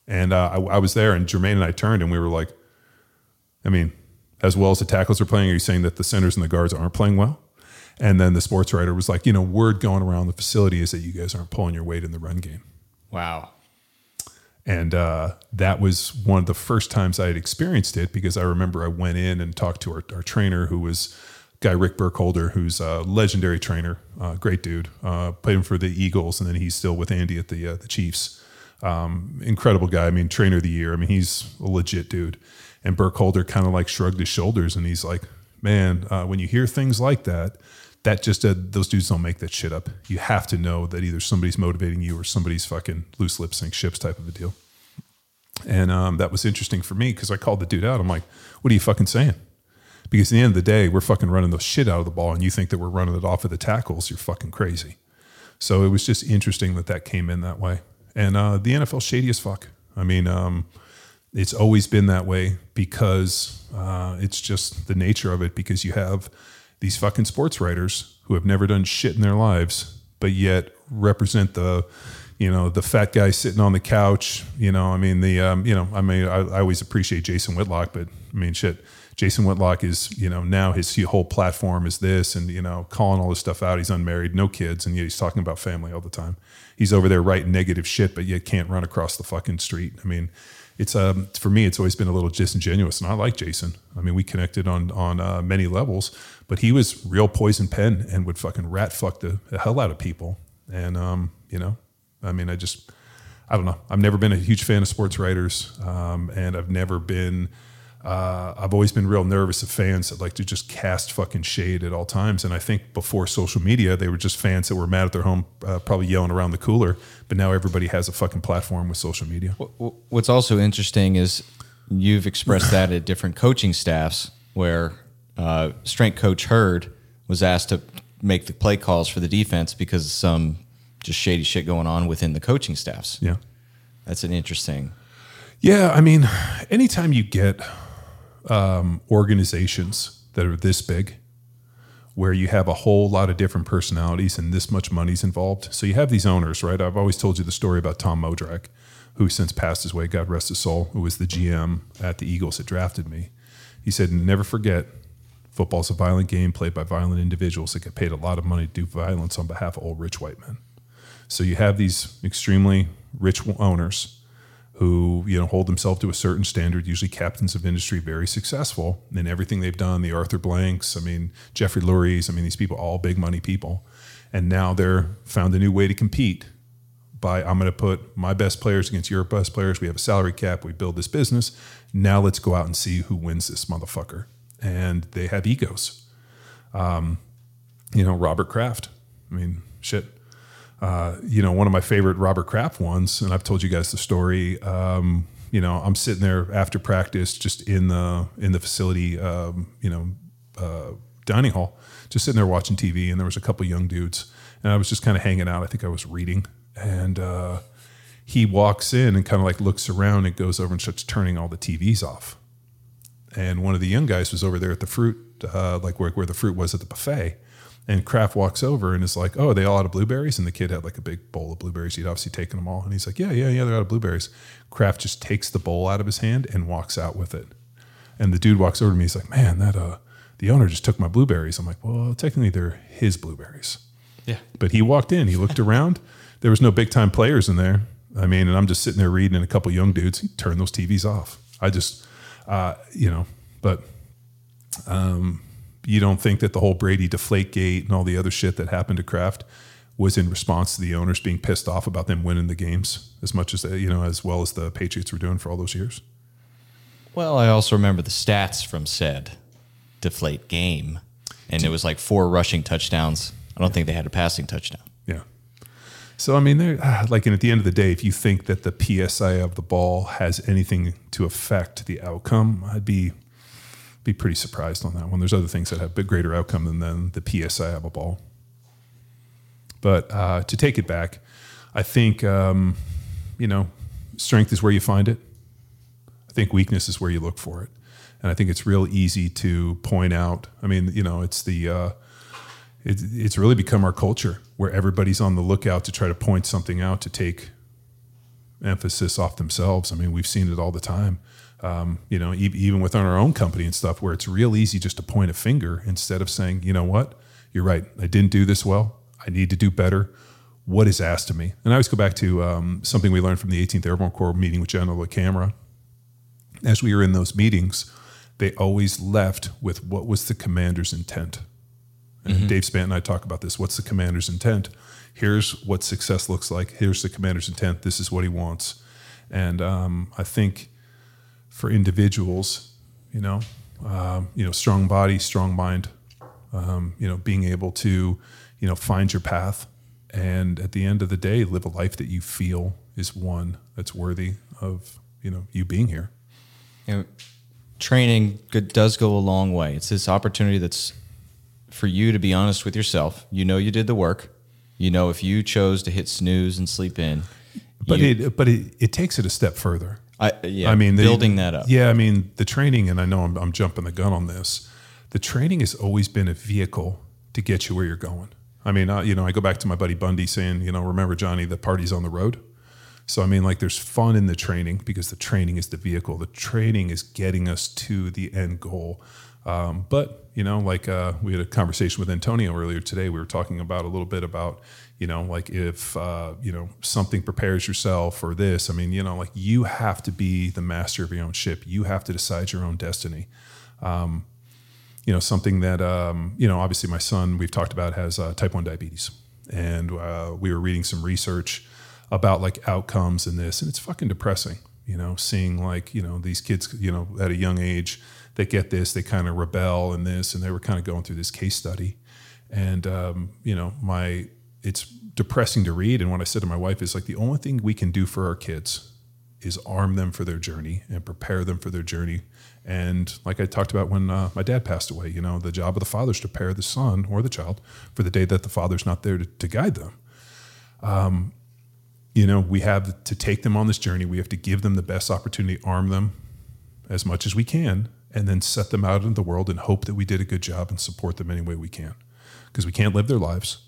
And uh, I, I, was there, and Jermaine and I turned, and we were like, I mean, as well as the tackles are playing, are you saying that the centers and the guards aren't playing well? And then the sports writer was like, you know, word going around the facility is that you guys aren't pulling your weight in the run game. Wow. And uh, that was one of the first times I had experienced it because I remember I went in and talked to our, our trainer who was guy Rick Burkholder, who's a legendary trainer, uh, great dude. Uh, played him for the Eagles, and then he's still with Andy at the uh, the Chiefs. Um, incredible guy. I mean, trainer of the year. I mean, he's a legit dude. And Burkholder kind of like shrugged his shoulders, and he's like, "Man, uh, when you hear things like that." That just uh, those dudes don't make that shit up. You have to know that either somebody's motivating you or somebody's fucking loose lip sync ships type of a deal. And um, that was interesting for me because I called the dude out. I'm like, "What are you fucking saying?" Because at the end of the day, we're fucking running the shit out of the ball, and you think that we're running it off of the tackles, you're fucking crazy. So it was just interesting that that came in that way. And uh, the NFL shady as fuck. I mean, um, it's always been that way because uh, it's just the nature of it. Because you have these fucking sports writers who have never done shit in their lives, but yet represent the, you know, the fat guy sitting on the couch. You know, I mean, the, um, you know, I mean, I, I always appreciate Jason Whitlock, but I mean, shit Jason Whitlock is, you know, now his whole platform is this and, you know, calling all this stuff out. He's unmarried, no kids, and yet he's talking about family all the time. He's over there writing negative shit, but yet can't run across the fucking street. I mean, it's um for me, it's always been a little disingenuous, and I like Jason. I mean, we connected on on uh, many levels, but he was real poison pen and would fucking rat fuck the, hell out of people. And um, you know, I mean, I just, I don't know. I've never been a huge fan of sports writers, um, and I've never been uh, I've always been real nervous of fans that like to just cast fucking shade at all times. And I think before social media, they were just fans that were mad at their home, uh, probably yelling around the cooler. But now everybody has a fucking platform with social media. What's also interesting is you've expressed that at different coaching staffs where uh, strength coach Hurd was asked to make the play calls for the defense because of some just shady shit going on within the coaching staffs. Yeah. That's an interesting. Yeah, I mean, anytime you get um, organizations that are this big, where you have a whole lot of different personalities and this much money's involved. So you have these owners, right? I've always told you the story about Tom Modrak, who since passed his way, God rest his soul, who was the GM at the Eagles that drafted me. He said, Never forget, football's a violent game played by violent individuals that get paid a lot of money to do violence on behalf of old rich white men. So you have these extremely rich owners who you know hold themselves to a certain standard, usually captains of industry, very successful in everything they've done. The Arthur Blanks, I mean Jeffrey Lurie's, I mean these people, all big money people, and now they're found a new way to compete. By I'm going to put my best players against your best players. We have a salary cap. We build this business. Now let's go out and see who wins this motherfucker. And they have egos. Um, you know Robert Kraft. I mean shit uh, you know, one of my favorite Robert Kraft ones, and I've told you guys the story. Um, you know, I'm sitting there after practice, just in the in the facility, um, you know, uh, dining hall, just sitting there watching TV, and there was a couple young dudes, and I was just kind of hanging out. I think I was reading, and uh, he walks in and kind of like looks around and goes over and starts turning all the TVs off. And one of the young guys was over there at the fruit, uh, like where, where the fruit was at the buffet and Kraft walks over and is like, "Oh, are they all out of blueberries?" And the kid had like a big bowl of blueberries. He'd obviously taken them all, and he's like, "Yeah, yeah, yeah, they're out of blueberries." Kraft just takes the bowl out of his hand and walks out with it. And the dude walks over to me. He's like, "Man, that uh, the owner just took my blueberries." I'm like, "Well, technically they're his blueberries." Yeah. But he walked in. He looked around. *laughs* There was no big time players in there. I mean, and I'm just sitting there reading, and a couple young dudes he turned those TVs off. I just, uh, you know, but um, you don't think that the whole Brady deflate gate and all the other shit that happened to Kraft was in response to the owners being pissed off about them winning the games as much as they, you know as well as the Patriots were doing for all those years. Well, I also remember the stats from said deflate game, and it was like four rushing touchdowns. I don't think they had a passing touchdown. Yeah. So I mean, they're *sighs* like, and at the end of the day, if you think that the psi of the ball has anything to affect the outcome, I'd be be pretty surprised on that one. There's other things that have a greater outcome than, than the PSI of a ball. But uh, to take it back, I think um, you know strength is where you find it. I think weakness is where you look for it, and I think it's real easy to point out. I mean, you know, it's the uh, it, it's really become our culture where everybody's on the lookout to try to point something out to take emphasis off themselves. I mean, we've seen it all the time um, you know, e- even within our own company and stuff, where it's real easy just to point a finger instead of saying, you know what, you're right, I didn't do this well, I need to do better. What is asked of me? And I always go back to um, something we learned from the 18th Airborne Corps meeting with General LaCamera. As we were in those meetings, they always left with what was the commander's intent. And mm-hmm. Dave Spant and I talk about this. What's the commander's intent? Here's what success looks like. Here's the commander's intent. This is what he wants. And um, I think for individuals, you know, um, you know, strong body, strong mind, um, you know, being able to, you know, find your path, and at the end of the day, live a life that you feel is one that's worthy of, you know, you being here. You know, training does go a long way. It's this opportunity that's for you to be honest with yourself. You know, you did the work. You know, if you chose to hit snooze and sleep in, but you, it but it, it takes it a step further I yeah. I mean, the, building that up. Yeah, I mean, the training, and I know I'm, I'm jumping the gun on this. The training has always been a vehicle to get you where you're going. I mean, uh, you know, I go back to my buddy Bundy saying, you know, remember Johnny, the party's on the road. So I mean, like, there's fun in the training because the training is the vehicle. The training is getting us to the end goal. Um, but you know, like uh, we had a conversation with Antonio earlier today. We were talking about a little bit about you know like if uh, you know something prepares yourself for this i mean you know like you have to be the master of your own ship. You have to decide your own destiny. Um, you know something that um, you know obviously my son we've talked about has uh, type 1 diabetes. And uh, we were reading some research about like outcomes in this and it's fucking depressing you know seeing like you know these kids you know at a young age that get this they kind of rebel in this and they were kind of going through this case study and um, you know my it's depressing to read. And what I said to my wife is like the only thing we can do for our kids is arm them for their journey and prepare them for their journey. And like I talked about when uh, my dad passed away, you know, the job of the father is to prepare the son or the child for the day that the father's not there to, to guide them. Um, you know, we have to take them on this journey. We have to give them the best opportunity, arm them as much as we can, and then set them out into the world and hope that we did a good job and support them any way we can. Because we can't live their lives,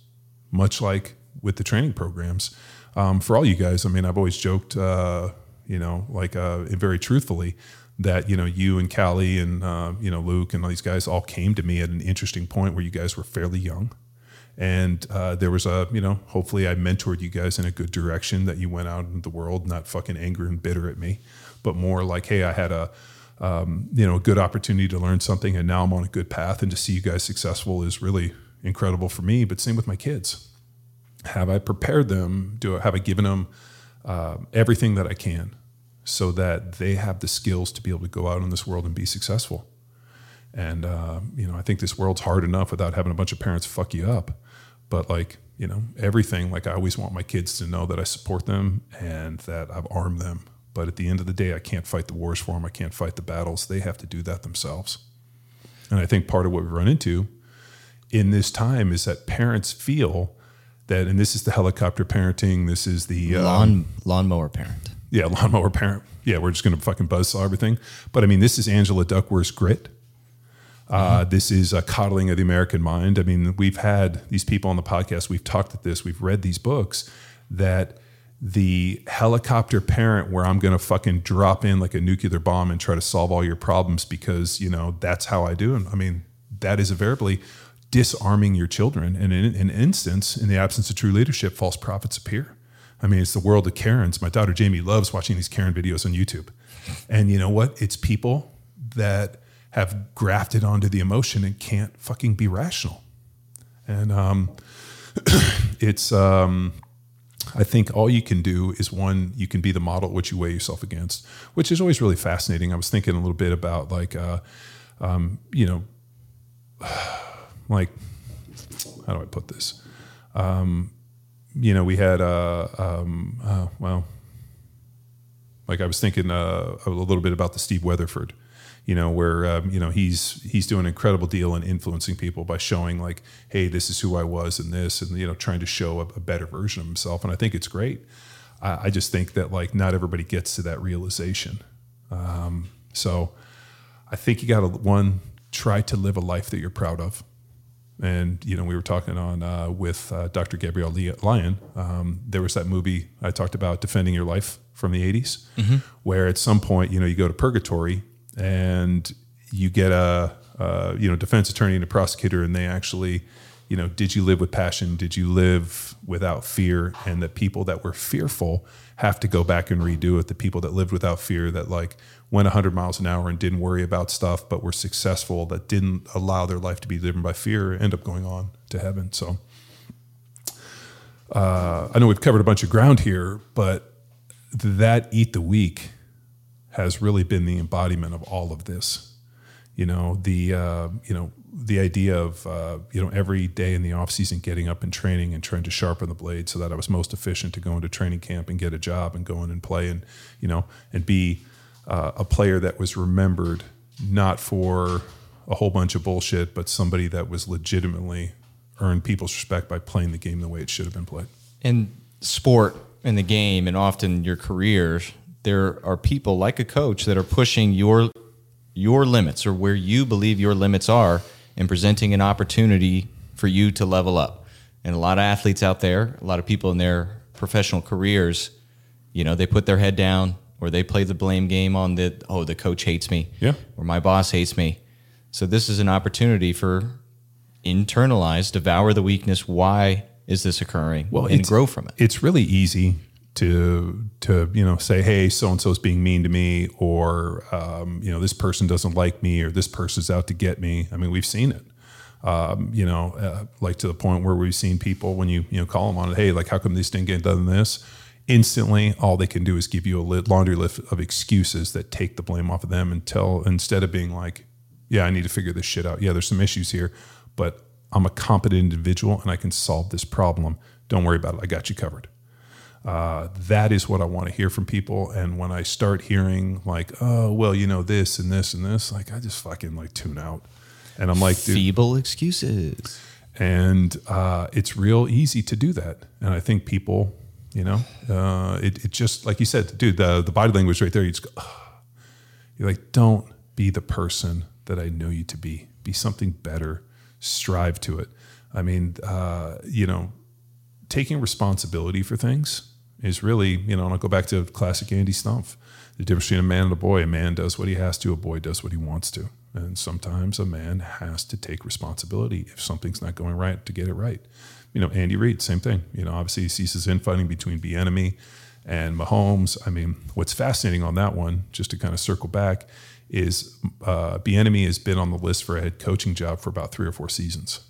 much like with the training programs. Um, for all you guys, I mean, I've always joked, uh, you know, like uh, very truthfully, that you know you and Callie and uh, you know Luke and all these guys all came to me at an interesting point where you guys were fairly young, and uh, there was a you know hopefully I mentored you guys in a good direction that you went out into the world not fucking angry and bitter at me, but more like hey I had a um, you know a good opportunity to learn something and now I'm on a good path and to see you guys successful is really incredible for me. But same with my kids have I prepared them? Do I, have I given them uh, everything that I can so that they have the skills to be able to go out in this world and be successful? And uh, you know, I think this world's hard enough without having a bunch of parents fuck you up. But like, you know, everything. Like, I always want my kids to know that I support them and that I've armed them. But at the end of the day, I can't fight the wars for them. I can't fight the battles. They have to do that themselves. And I think part of what we run into in this time is that parents feel that, and this is the helicopter parenting. This is the um, lawn lawnmower parent. Yeah, lawnmower parent. Yeah, we're just going to fucking buzzsaw everything. But I mean, this is Angela Duckworth's grit. Uh, mm-hmm. This is a coddling of the American mind. I mean, we've had these people on the podcast. We've talked at this. We've read these books that the helicopter parent, where I'm going to fucking drop in like a nuclear bomb and try to solve all your problems because you know that's how I do. And I mean, that is invariably disarming your children. And in an instance, in the absence of true leadership, false prophets appear. I mean, it's the world of Karens. My daughter Jamie loves watching these Karen videos on YouTube. And you know what? It's people that have grafted onto the emotion and can't fucking be rational. And um, *clears throat* it's, um, I think all you can do is one, you can be the model which you weigh yourself against, which is always really fascinating. I was thinking a little bit about like, uh, um, you know, *sighs* like how do I put this? Um, you know, we had uh, um, uh, well, like I was thinking uh, a little bit about the Steve Weatherford, you know, where um, you know he's he's doing an incredible deal in influencing people by showing like, hey, this is who I was and this, and you know, trying to show a, a better version of himself, and I think it's great. I, I, just think that like not everybody gets to that realization, um, so I think you got to one try to live a life that you're proud of and you know we were talking on uh, with uh, Dr. Gabrielle Lyon. Um, there was that movie I talked about, defending your life from the '80s, mm-hmm. where at some point you know you go to purgatory and you get a, a you know defense attorney and a prosecutor, and they actually you know did you live with passion? Did you live without fear? And the people that were fearful have to go back and redo it. The people that lived without fear, that like went 100 miles an hour and didn't worry about stuff, but were successful, that didn't allow their life to be driven by fear, end up going on to heaven. So uh, I know we've covered a bunch of ground here, but that eat the weak has really been the embodiment of all of this. You know, the uh, you know the idea of uh, you know every day in the off season getting up and training and trying to sharpen the blade so that I was most efficient to go into training camp and get a job and go in and play and you know and be uh, a player that was remembered not for a whole bunch of bullshit, but somebody that was legitimately earned people's respect by playing the game the way it should have been played. In sport, in the game, and often your careers, there are people like a coach that are pushing your your limits or where you believe your limits are and presenting an opportunity for you to level up. And a lot of athletes out there, a lot of people in their professional careers, you know, they put their head down or they play the blame game on the oh the coach hates me, yeah, or my boss hates me. So this is an opportunity for internalize, devour the weakness. Why is this occurring? Well, and grow from it. It's really easy to to you know say hey so and so is being mean to me or um, you know this person doesn't like me or this person's out to get me. I mean we've seen it. Um, you know uh, like to the point where we've seen people when you you know call them on it hey like how come this didn't get done this? Instantly all they can do is give you a laundry list of excuses that take the blame off of them tell instead of being like yeah i need to figure this shit out. Yeah there's some issues here but i'm a competent individual and i can solve this problem. Don't worry about it. I got you covered Uh, that is what I want to hear from people. And when I start hearing like, oh, well, you know, this and this and this, like I just fucking like tune out. And I'm like, dude, Feeble excuses. and uh, it's real easy to do that. And I think people, you know, uh, it, it just like you said, dude, the the body language right there. You just go, "Ugh." you're like, don't be the person that I know you to be. Be something better. Strive to it. I mean, uh, you know, taking responsibility for things is really, you know, and I'll go back to classic Andy Stumpf. The difference between a man and a boy. A man does what he has to. A boy does what he wants to. And sometimes a man has to take responsibility if something's not going right to get it right. You know, Andy Reid, same thing. You know, obviously he sees his infighting between Bieniemy and Mahomes. I mean, what's fascinating on that one, just to kind of circle back, is uh, Bieniemy has been on the list for a head coaching job for about three or four seasons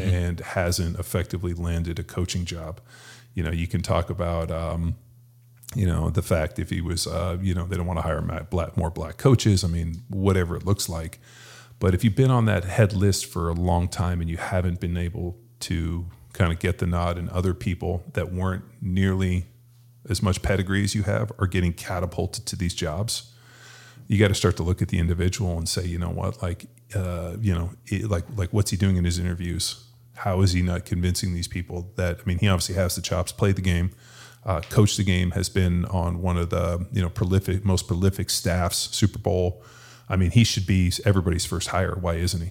and hasn't effectively landed a coaching job. You know, you can talk about, um, you know, the fact if he was, uh, you know, they don't want to hire black, more black coaches. I mean, whatever it looks like. But if you've been on that head list for a long time and you haven't been able to kind of get the nod, and other people that weren't nearly as much pedigree as you have are getting catapulted to these jobs, you got to start to look at the individual and say, you know what, like, uh, you know, it, like, like what's he doing in his interviews? How is he not convincing these people that? I mean, he obviously has the chops, played the game, uh, coached the game, has been on one of the you know prolific, most prolific staffs, Super Bowl. I mean, he should be everybody's first hire. Why isn't he?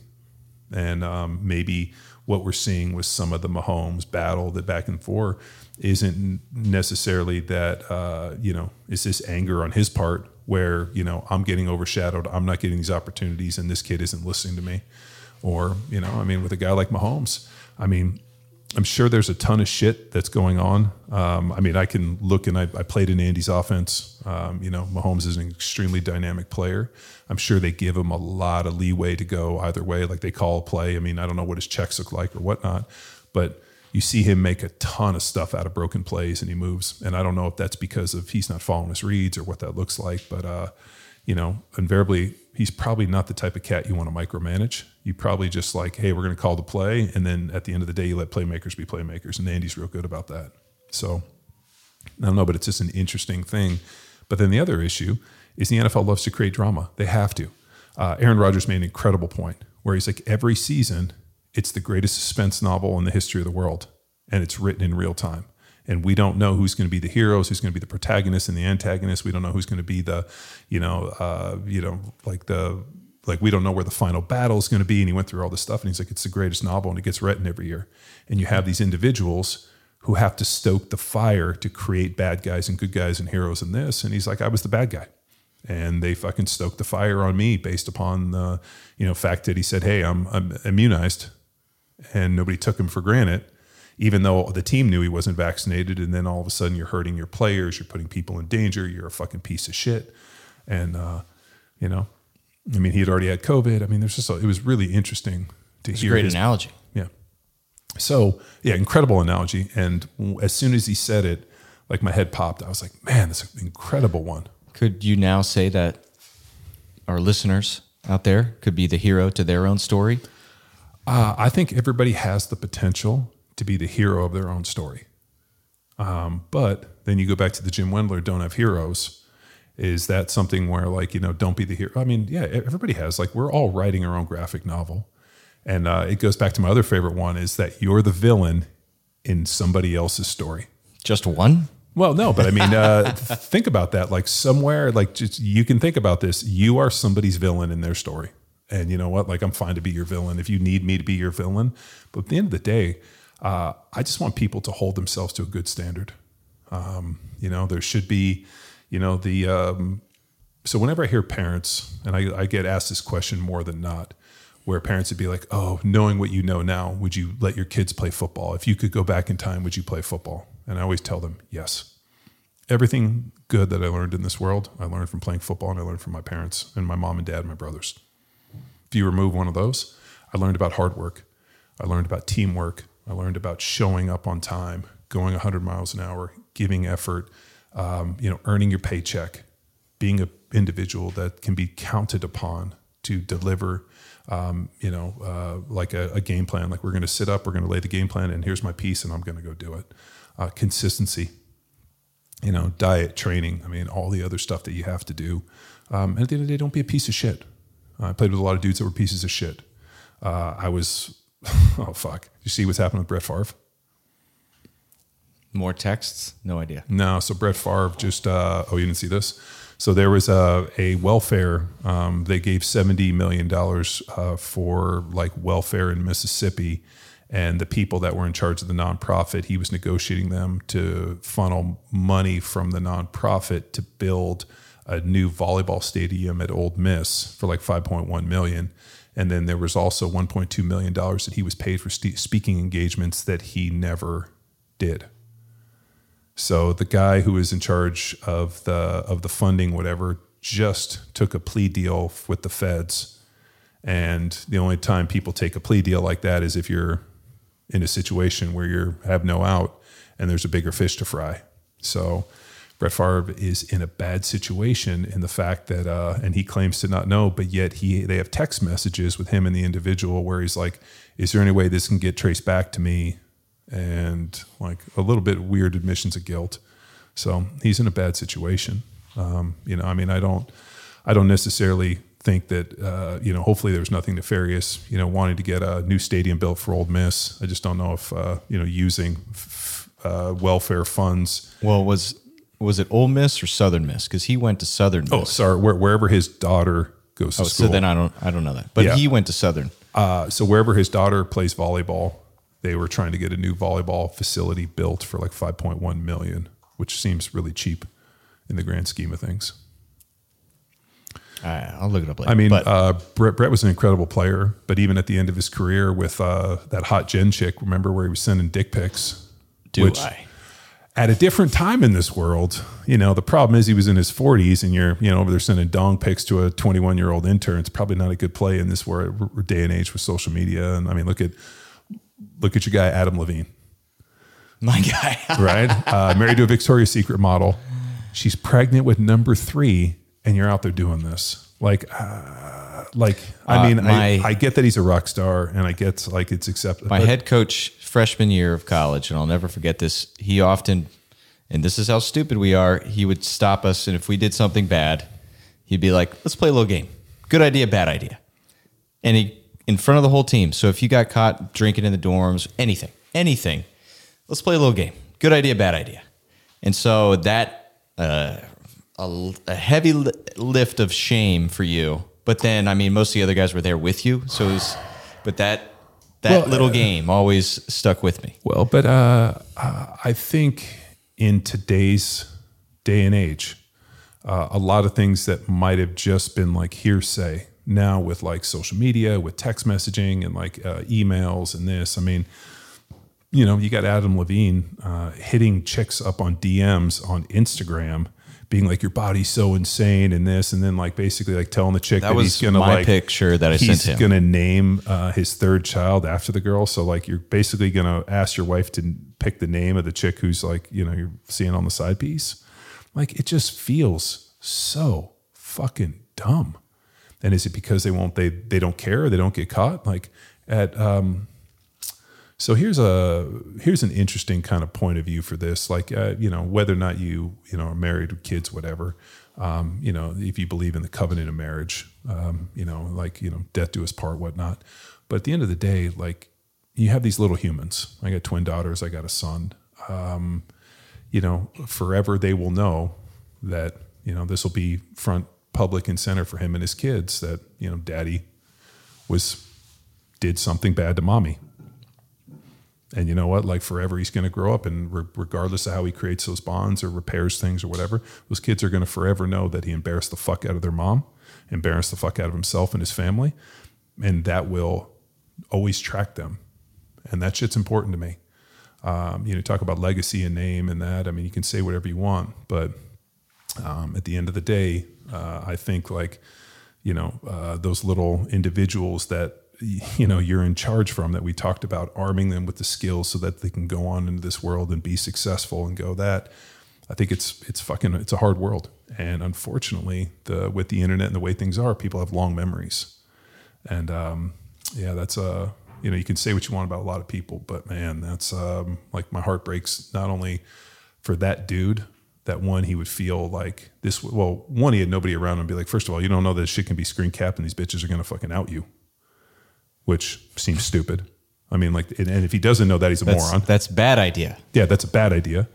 And um, maybe what we're seeing with some of the Mahomes battle, the back and forth, isn't necessarily that uh, you know is this anger on his part where you know I'm getting overshadowed, I'm not getting these opportunities, and this kid isn't listening to me, or you know, I mean, with a guy like Mahomes, I mean, I'm sure there's a ton of shit that's going on. Um, I mean, I can look and I, I played in Andy's offense. Um, you know, Mahomes is an extremely dynamic player. I'm sure they give him a lot of leeway to go either way. Like they call a play. I mean, I don't know what his checks look like or whatnot, but you see him make a ton of stuff out of broken plays and he moves. And I don't know if that's because of he's not following his reads or what that looks like, but uh, you know, invariably he's probably not the type of cat you want to micromanage. You probably just like, hey, we're going to call the play, and then at the end of the day, you let playmakers be playmakers, and Andy's real good about that. So I don't know, but it's just an interesting thing. But then the other issue is the NFL loves to create drama. They have to. Uh, Aaron Rodgers made an incredible point where he's like, every season, it's the greatest suspense novel in the history of the world, and it's written in real time. And we don't know who's going to be the heroes, who's going to be the protagonist and the antagonist. We don't know who's going to be the, you know, uh, you know, like the like we don't know where the final battle is going to be. And he went through all this stuff, and he's like, it's the greatest novel, and it gets written every year. And you have these individuals who have to stoke the fire to create bad guys and good guys and heroes in this. And he's like, I was the bad guy. And they fucking stoked the fire on me based upon the, you know, fact that he said, Hey, I'm, I'm immunized. And nobody took him for granted, even though the team knew he wasn't vaccinated. And then all of a sudden you're hurting your players, you're putting people in danger, you're a fucking piece of shit. And, uh, you know, I mean, he had already had COVID. I mean, there's just, a, it was really interesting to It's a hear great his analogy. yeah. So yeah, incredible analogy. And as soon as he said it, like my head popped. I was like, man, that's an incredible one. Could you now say that our listeners out there could be the hero to their own story? Uh, I think everybody has the potential to be the hero of their own story. Um, but then you go back to the Jim Wendler don't have heroes. Is that something where like, you know, don't be the hero? I mean, yeah, everybody has like, we're all writing our own graphic novel. And uh, it goes back to my other favorite one is that you're the villain in somebody else's story. Just one? Well, no, but I mean, uh, *laughs* think about that. Like somewhere, like just you can think about this. You are somebody's villain in their story, and you know what? Like I'm fine to be your villain if you need me to be your villain. But at the end of the day, uh, I just want people to hold themselves to a good standard. Um, you know, there should be, you know, the. Um, so whenever I hear parents, and I, I get asked this question more than not, where parents would be like, "Oh, knowing what you know now, would you let your kids play football? If you could go back in time, would you play football?" And I always tell them, "Yes." Everything good that I learned in this world, I learned from playing football, and I learned from my parents and my mom and dad and my brothers. If you remove one of those, I learned about hard work. I learned about teamwork. I learned about showing up on time, going 100 miles an hour, giving effort, um, you know, earning your paycheck, being an individual that can be counted upon to deliver um, you know, uh, like a, a, game plan. Like we're going to sit up, we're going to lay the game plan, and here's my piece, and I'm going to go do it. Uh, consistency. you know, diet, training. I mean, all the other stuff that you have to do. Um, and at the end of the day, don't be a piece of shit. I played with a lot of dudes that were pieces of shit. Uh, I was, *laughs* oh fuck. You see what's happening with Brett Favre? More texts? No idea. No. So Brett Favre just, uh, oh, you didn't see this? So there was a, a welfare. Um, they gave seventy million dollars uh, for like welfare in Mississippi, and the people that were in charge of the nonprofit, he was negotiating them to funnel money from the nonprofit to build a new volleyball stadium at Ole Miss for like five point one million. And then there was also one point two million dollars that he was paid for st- speaking engagements that he never did. So the guy who was in charge of the of the funding, whatever, just took a plea deal with the feds. And the only time people take a plea deal like that is if you're in a situation where you have no out and there's a bigger fish to fry. So Brett Favre is in a bad situation in the fact that, uh, and he claims to not know, but yet he they have text messages with him and the individual where he's like, "Is there any way this can get traced back to me?" and like a little bit weird admissions of guilt. So he's in a bad situation. Um, you know, I mean, I don't, I don't necessarily think that, uh, you know, hopefully there's nothing nefarious, you know, wanting to get a new stadium built for Ole Miss. I just don't know if, uh, you know, using f- uh, welfare funds. Well, was was it Ole Miss or Southern Miss? Because he went to Southern. Oh, Miss. sorry, where, wherever his daughter goes to Oh, school. so then I don't I don't know that, but Yeah. he went to Southern. Uh, so wherever his daughter plays volleyball, they were trying to get a new volleyball facility built for like 5.1 million, which seems really cheap in the grand scheme of things. I'll look it up later. I mean, but uh, Brett, Brett was an incredible player, but even at the end of his career with uh, that hot gen chick, remember where he was sending dick pics? do which- I? At a different time in this world, you know, the problem is he was in his 40s and you're, you know, over there sending dong pics to a 21 year old intern. It's probably not a good play in this wor- day and age with social media. And I mean, look at, look at your guy, Adam Levine. My guy. *laughs* right? Uh, married to a Victoria's Secret model. She's pregnant with number three, and you're out there doing this. Like, uh, like I Uh, mean, I, my- I get that he's a rock star, and I get like it's acceptable. My head coach freshman year of college, and I'll never forget this. He often, and this is how stupid we are. He would stop us, and if we did something bad, he'd be like, "Let's play a little game. Good idea, bad idea." And he in front of the whole team. So if you got caught drinking in the dorms, anything, anything, let's play a little game. Good idea, bad idea. And so that uh, a, a heavy lift of shame for you. But then, I mean, most of the other guys were there with you, so it was. But that that Well, little uh, game always stuck with me. Well, but uh, uh, I think in today's day and age, uh, a lot of things that might have just been like hearsay now with like social media, with text messaging and like uh, emails and this. I mean, you know, you got Adam Levine uh, hitting chicks up on DMs on Instagram. Being like your body's so insane and this, and then like basically like telling the chick that, That he's was gonna my like picture that I he's sent him. gonna name uh, his third child after the girl. So like you're basically gonna ask your wife to pick the name of the chick who's like you know you're seeing on the side piece. Like it just feels so fucking dumb. And is it because they won't they they don't care they don't get caught? Like at um so here's a here's an interesting kind of point of view for this. Like uh, you know whether or not you you know are married with kids, whatever. Um, you know if you believe in the covenant of marriage, um, you know like you know death do us part, whatnot. But at the end of the day, like you have these little humans. I got twin daughters. I got a son. Um, you know, forever they will know that you know this will be front public and center for him and his kids that you know daddy was did something bad to mommy and you know what? Like forever he's going to grow up and re- regardless of how he creates those bonds or repairs things or whatever those kids are going to forever know that he embarrassed the fuck out of their mom embarrassed the fuck out of himself and his family and that will always track them. And that shit's important to me. Um, you know talk about legacy and name and that i mean you can say whatever you want but um, at the end of the day, uh, I think like you know uh, those little individuals that you know you're in charge from that we talked about arming them with the skills so that they can go on into this world and be successful and go that. I think it's it's fucking it's a hard world, and unfortunately, the with the internet and the way things are, people have long memories, and um, yeah, that's a you know you can say what you want about a lot of people, but man, that's um, like my heart breaks not only for that dude that one he would feel like this. Well, one he had nobody around him. and Be like, first of all, you don't know that shit can be screen capped and these bitches are gonna fucking out you, which seems stupid. I mean, like, and and if he doesn't know that, he's a That's, moron. that's bad idea. Yeah, that's a bad idea.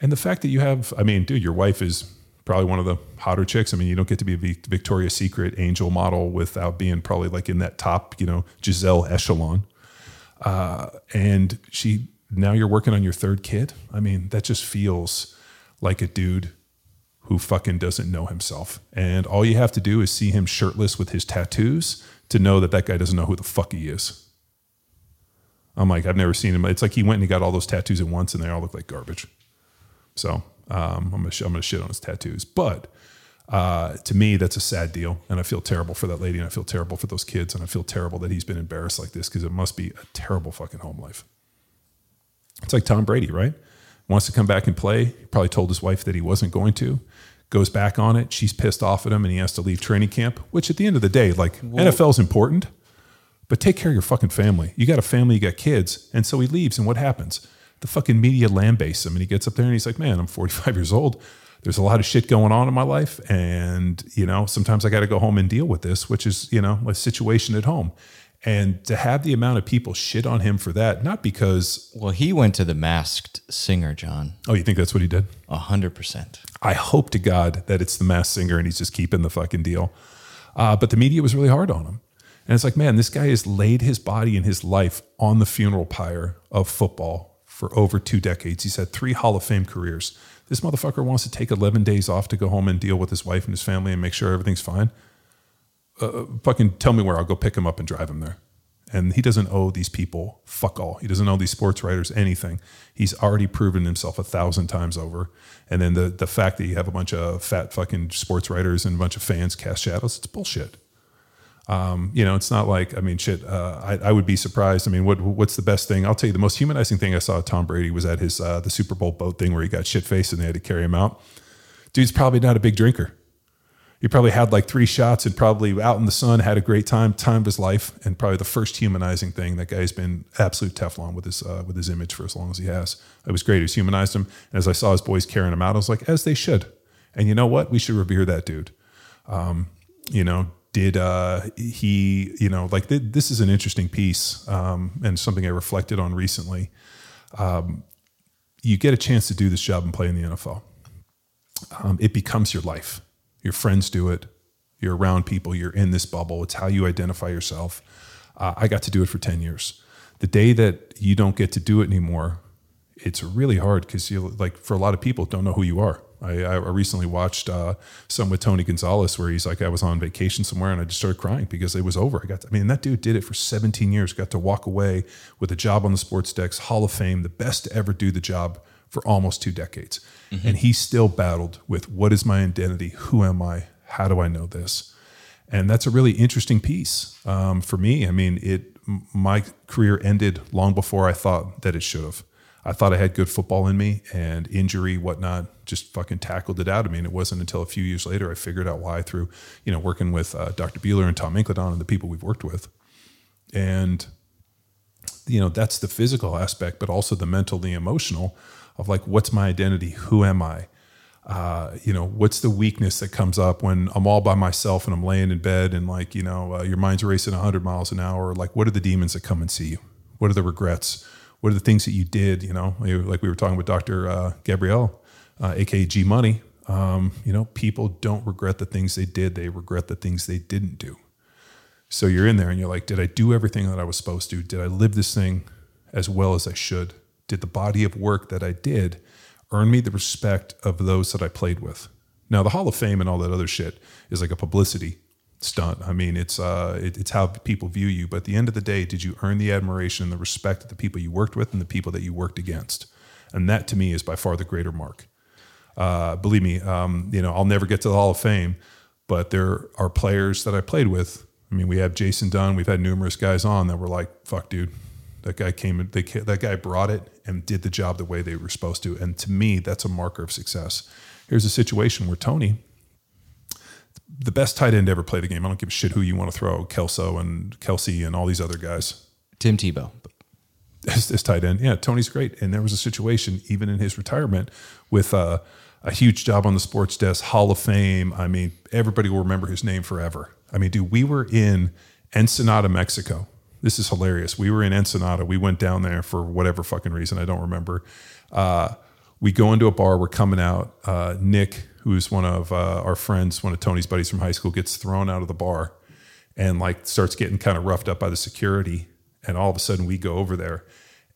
And the fact that you have, I mean, dude, your wife is probably one of the hotter chicks. I mean, you don't get to be a Victoria's Secret angel model without being probably like in that top, you know, Gisele echelon. Uh, and she, now you're working on your third kid. I mean, that just feels like a dude who fucking doesn't know himself. And all you have to do is see him shirtless with his tattoos to know that that guy doesn't know who the fuck he is. I'm like, I've never seen him. It's like he went and he got all those tattoos at once and they all look like garbage. So um, I'm gonna I'm gonna shit on his tattoos, but uh, to me that's a sad deal, and I feel terrible for that lady, and I feel terrible for those kids, and I feel terrible that he's been embarrassed like this because it must be a terrible fucking home life. It's like Tom Brady, right? Wants to come back and play. He probably told his wife that he wasn't going to. Goes back on it. She's pissed off at him, and he has to leave training camp. Which at the end of the day, like NFL's important, but take care of your fucking family. You got a family, you got kids. And so he leaves, and what happens? The fucking media lambaste him, and he gets up there and he's like, Man, I'm 45 years old. There's a lot of shit going on in my life. And, you know, sometimes I got to go home and deal with this, which is, you know, a situation at home. And to have the amount of people shit on him for that, not because, Well, he went to the masked singer, John. oh, you think that's what he did? A hundred percent. I hope to God that it's the masked singer and he's just keeping the fucking deal. Uh, but the media was really hard on him. And it's like, man, this guy has laid his body and his life on the funeral pyre of football for over two decades. He's had three Hall of Fame careers. This motherfucker wants to take 11 days off to go home and deal with his wife and his family and make sure everything's fine. Uh, fucking tell me where I'll go pick him up and drive him there. And he doesn't owe these people fuck all. He doesn't owe these sports writers anything. He's already proven himself a thousand times over. And then the the fact that you have a bunch of fat fucking sports writers and a bunch of fans cast shadows, it's bullshit. Um, you know, it's not like I mean, shit. Uh, I, I would be surprised. I mean, what what's the best thing? I'll tell you, the most humanizing thing I saw Tom Brady was at his uh, the Super Bowl boat thing where he got shit faced and they had to carry him out. Dude's probably not a big drinker. He probably had like three shots and probably out in the sun had a great time, time of his life, and probably the first humanizing thing. That guy's been absolute Teflon with his uh, with his image for as long as he has. It was great. It was humanized him, and as I saw his boys carrying him out, I was like, as they should. And you know what? We should revere that dude. Um, you know, did uh, he? You know, like th- this is an interesting piece um, and something I reflected on recently. Um, you get a chance to do this job and play in the NFL. Um, it becomes your life your friends do it. You're around people. You're in this bubble. It's how you identify yourself. Uh, I got to do it for 10 years. The day that you don't get to do it anymore, it's really hard because you like for a lot of people don't know who you are. I, I recently watched uh, some with Tony Gonzalez where he's like, I was on vacation somewhere and I just started crying because it was over. I got, to, I mean, that dude did it for 17 years. Got to walk away with a job on the sports decks, Hall of Fame, the best to ever do the job for almost two decades. Mm-hmm. And he still battled with what is my identity? Who am I? How do I know this? And that's a really interesting piece um, for me. I mean, it my career ended long before I thought that it should have. I thought I had good football in me, and injury, whatnot, just fucking tackled it out of me. And it wasn't until a few years later I figured out why through, you know, working with uh, Dr. Bueller and Tom Incledon and the people we've worked with. And, you know, that's the physical aspect, but also the mental, the emotional of like, what's my identity? Who am I? Uh, you know, what's the weakness that comes up when I'm all by myself and I'm laying in bed and like, you know, uh, your mind's racing 100 miles an hour? Like, what are the demons that come and see you? What are the regrets? What are the things that you did? You know, like we were talking with Dr. Uh, Gabrielle, uh, aka G Money. Um, you know, people don't regret the things they did; they regret the things they didn't do. So you're in there and you're like, did I do everything that I was supposed to? Did I live this thing as well as I should? Did the body of work that I did earn me the respect of those that I played with? Now, the Hall of Fame and all that other shit is like a publicity stunt. I mean, it's uh, it, it's how people view you. But at the end of the day, did you earn the admiration and the respect of the people you worked with and the people that you worked against? And that to me is by far the greater mark. Uh, believe me, um, you know, I'll never get to the Hall of Fame, but there are players that I played with. I mean, we have Jason Dunn. We've had numerous guys on that were like, "Fuck, dude, that guy came. They, that guy brought it and did the job the way they were supposed to." And to me, that's a marker of success. Here's a situation where Tony, the best tight end to ever play the game. I don't give a shit who you want to throw, Kelso and Kelce and all these other guys. Tim Tebow. As, as tight end, yeah, Tony's great. And there was a situation even in his retirement with uh, a huge job on the sports desk, Hall of Fame. I mean, everybody will remember his name forever. I mean, dude, we were in Ensenada, Mexico. This is hilarious. We were in Ensenada. We went down there for whatever fucking reason. I don't remember. Uh, we go into a bar. We're coming out. Uh, Nick, who's one of uh, our friends, one of Tony's buddies from high school, gets thrown out of the bar and like starts getting kind of roughed up by the security. And all of a sudden, we go over there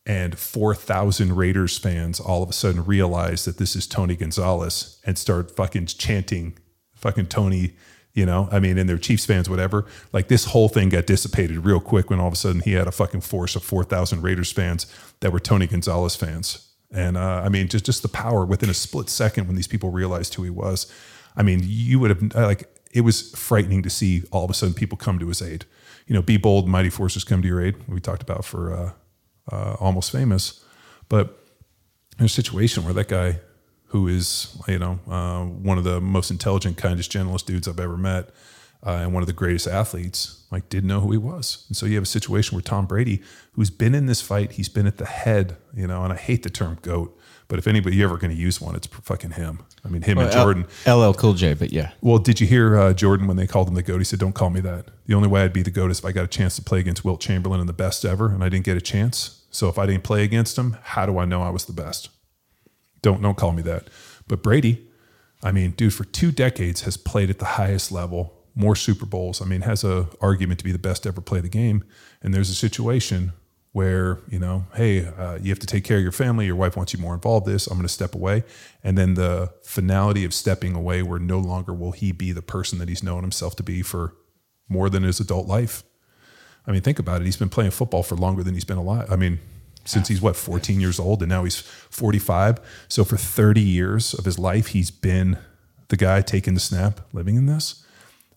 and 4,000 Raiders fans all of a sudden realize that this is Tony Gonzalez and start fucking chanting fucking Tony, you know, I mean, and they're Chiefs fans, whatever. Like this whole thing got dissipated real quick when all of a sudden he had a fucking force of 4,000 Raiders fans that were Tony Gonzalez fans. And uh, I mean, just, just the power within a split second when these people realized who he was. I mean, you would have, like, it was frightening to see all of a sudden people come to his aid. You know, be bold, mighty forces come to your aid. We talked about for, uh, uh, almost famous. But in a situation where that guy, who is you know uh, one of the most intelligent, kindest, gentlest dudes I've ever met, uh, and one of the greatest athletes, like didn't know who he was. And so you have a situation where Tom Brady, who's been in this fight, he's been at the head, you know, and I hate the term goat, but if anybody ever going to use one, it's fucking him. I mean, him well, and Jordan. LL Cool J, but yeah. Well, did you hear uh, Jordan when they called him the GOAT? He said, Don't call me that. The only way I'd be the GOAT is if I got a chance to play against Wilt Chamberlain and the best ever, and I didn't get a chance. So if I didn't play against him, how do I know I was the best? Don't don't call me that. But Brady, I mean, dude, for two decades has played at the highest level, more Super Bowls. I mean, has a argument to be the best ever play the game. And there's a situation where you know, hey, uh, you have to take care of your family. Your wife wants you more involved. This, I'm going to step away, and then the finality of stepping away, where no longer will he be the person that he's known himself to be for more than his adult life. I mean, think about it. He's been playing football for longer than he's been alive. I mean, since he's what 14 years old, and now he's 45. So for 30 years of his life, he's been the guy taking the snap, living in this.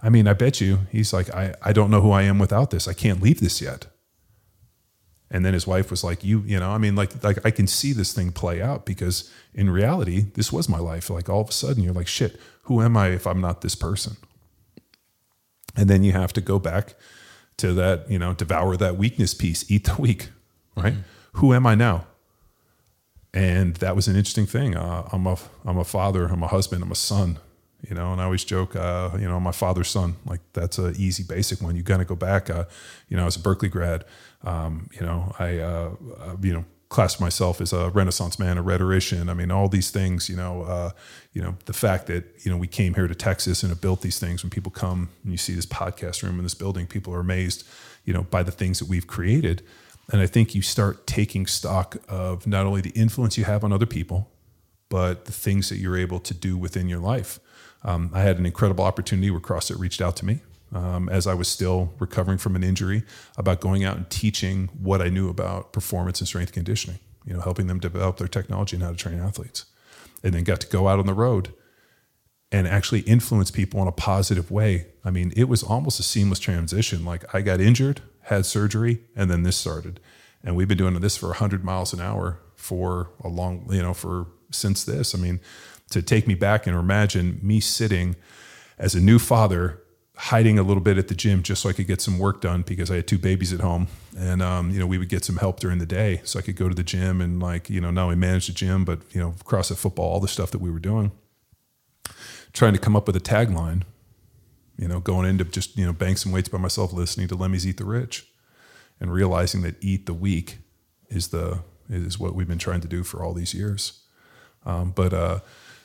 I mean, I bet you he's like, I, I don't know who I am without this. I can't leave this yet. And then his wife was like, "You, you know, I mean, like, like I can see this thing play out because in reality, this was my life. Like all of a sudden, you're like, shit, who am I if I'm not this person?" And then you have to go back to that, you know, devour that weakness piece, eat the weak, right? Mm-hmm. Who am I now? And that was an interesting thing. Uh, I'm a, I'm a father, I'm a husband, I'm a son, you know, and I always joke, uh, you know, my father's son, like that's a easy, basic one. You got to go back. Uh, you know, I was a Berkeley grad. Um, you know, I, uh, uh, you know, class myself as a Renaissance man, a rhetorician. I mean, all these things. You know, uh, you know, the fact that you know we came here to Texas and have built these things. When people come and you see this podcast room in this building, people are amazed. You know, by the things that we've created. And I think you start taking stock of not only the influence you have on other people, but the things that you're able to do within your life. Um, I had an incredible opportunity where CrossFit reached out to me um, as I was still recovering from an injury about going out and teaching what I knew about performance and strength conditioning, you know, helping them develop their technology and how to train athletes. And then got to go out on the road and actually influence people in a positive way. I mean, it was almost a seamless transition. Like I got injured, had surgery, and then this started. And we've been doing this for 100 miles an hour for a long, you know, for since this. I mean, to take me back and imagine me sitting as a new father hiding a little bit at the gym just so I could get some work done because I had two babies at home. And, um, you know, we would get some help during the day so I could go to the gym and, like, you know, not only manage the gym, but, you know, cross the football, all the stuff that we were doing. Trying to come up with a tagline, you know, going into just, you know, bang some weights by myself, listening to Lemmy's Eat the Rich and realizing that eat the weak is the, is what we've been trying to do for all these years. Um, but, uh,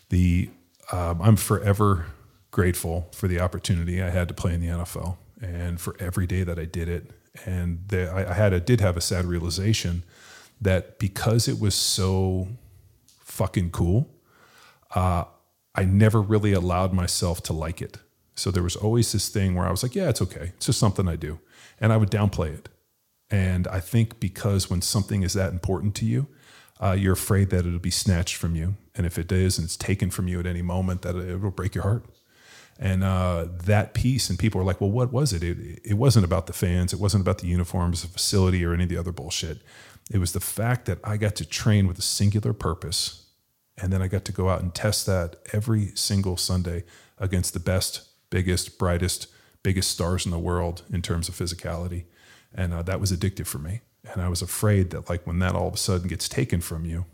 the, um, I'm forever grateful for the opportunity I had to play in the NFL and for every day that I did it. And the, I, I had a, did have a sad realization that because it was so fucking cool, uh, I never really allowed myself to like it. So there was always this thing where I was like, yeah, it's okay. It's just something I do. And I would downplay it. And I think because when something is that important to you, uh, you're afraid that it'll be snatched from you. And if it is and it's taken from you at any moment, that it will break your heart and uh, that piece and people were like well what was it? it it wasn't about the fans it wasn't about the uniforms the facility or any of the other bullshit it was the fact that i got to train with a singular purpose and then i got to go out and test that every single sunday against the best biggest brightest biggest stars in the world in terms of physicality and uh, that was addictive for me and i was afraid that like when that all of a sudden gets taken from you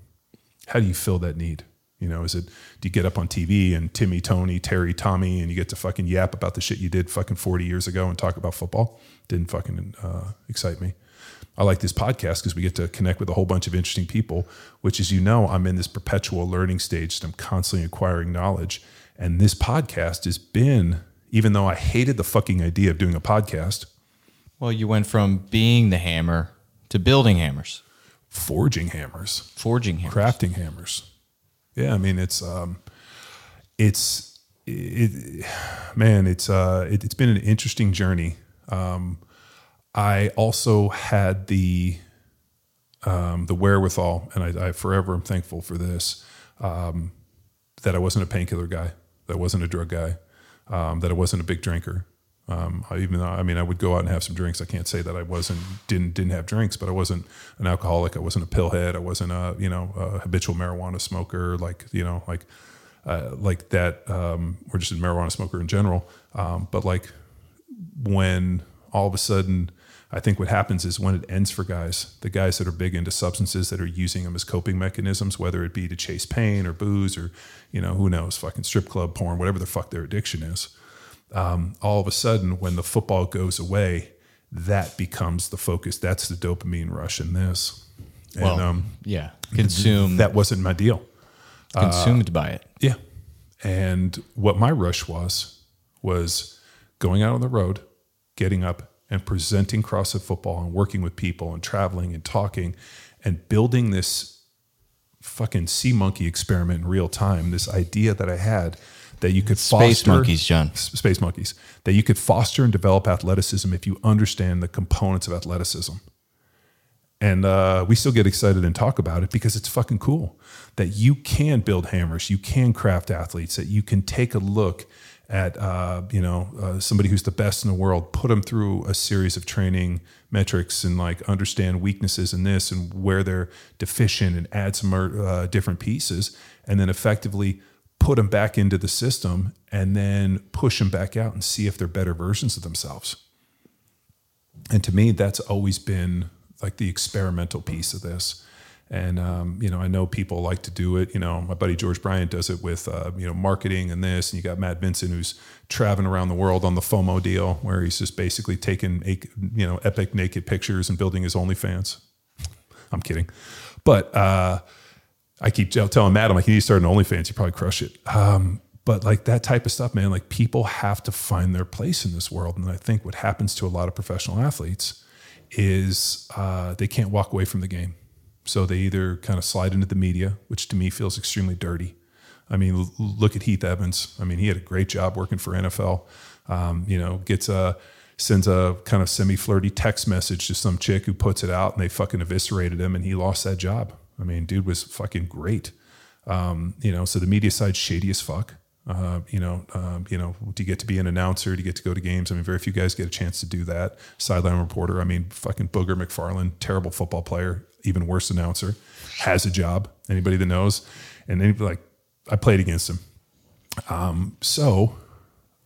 how do you fill that need You know, is it do you get up on TV and Timmy, Tony, Terry, Tommy, and you get to fucking yap about the shit you did fucking 40 years ago and talk about football? Didn't fucking uh, excite me. I like this podcast because we get to connect with a whole bunch of interesting people, which, as you know, I'm in this perpetual learning stage and I'm constantly acquiring knowledge. And this podcast has been, even though I hated the fucking idea of doing a podcast, Well, you went from being the hammer to building hammers, forging hammers, forging hammers. crafting hammers. Yeah, I mean it's um, it's it, man, it's uh, it, it's been an interesting journey. Um, I also had the um, the wherewithal, and I, I forever am thankful for this. Um, that I wasn't a painkiller guy, that I wasn't a drug guy, um, that I wasn't a big drinker. Um, I, even though I mean I would go out and have some drinks. I can't say that I wasn't didn't didn't have drinks, but I wasn't an alcoholic. I wasn't a pillhead. I wasn't a you know a habitual marijuana smoker. Like you know like uh, like that, um, or just a marijuana smoker in general. Um, but like when all of a sudden, I think what happens is when it ends for guys, the guys that are big into substances that are using them as coping mechanisms, whether it be to chase pain or booze or, you know, who knows, fucking strip club porn, whatever the fuck their addiction is. Um, all of a sudden, when the football goes away, that becomes the focus. That's the dopamine rush in this. And Well, um, yeah, consumed that wasn't my deal. consumed by it. Yeah. And what my rush was, was going out on the road, getting up and presenting CrossFit football and working with people and traveling and talking and building this fucking sea monkey experiment in real time. This idea that I had that you could Space foster monkeys, John. Space monkeys that you could foster and develop athleticism if you understand the components of athleticism. And uh, we still get excited and talk about it because it's fucking cool that you can build hammers, you can craft athletes, that you can take a look at uh, you know uh, somebody who's the best in the world, put them through a series of training metrics and like understand weaknesses in this and where they're deficient and add some uh, different pieces, and then effectively put them back into the system and then push them back out and see if they're better versions of themselves. And to me, that's always been like the experimental piece of this. And um, you know, I know people like to do it. You know, my buddy George Bryant does it with uh, you know marketing and this. And you got Matt Vincent who's traveling around the world on the FOMO deal, where he's just basically taking you know epic naked pictures and building his OnlyFans. I'm kidding, but uh, I keep telling Matt, I'm like, you need to start an OnlyFans. You probably crush it. Um, but like that type of stuff, man, like people have to find their place in this world. And I think what happens to a lot of professional athletes is uh, they can't walk away from the game. So they either kind of slide into the media, which to me feels extremely dirty. I mean, look at Heath Evans. I mean, he had a great job working for NFL. Um, you know, gets a sends a kind of semi flirty text message to some chick who puts it out, and they fucking eviscerated him, and he lost that job. I mean, dude was fucking great. Um, you know, so the media side's shady as fuck. Uh, you know, um, you know, do you get to be an announcer? Do you get to go to games? I mean, very few guys get a chance to do that. Sideline reporter. I mean, fucking Booger McFarland, terrible football player, even worse announcer, has a job. Anybody that knows, and like I played against him. Um, so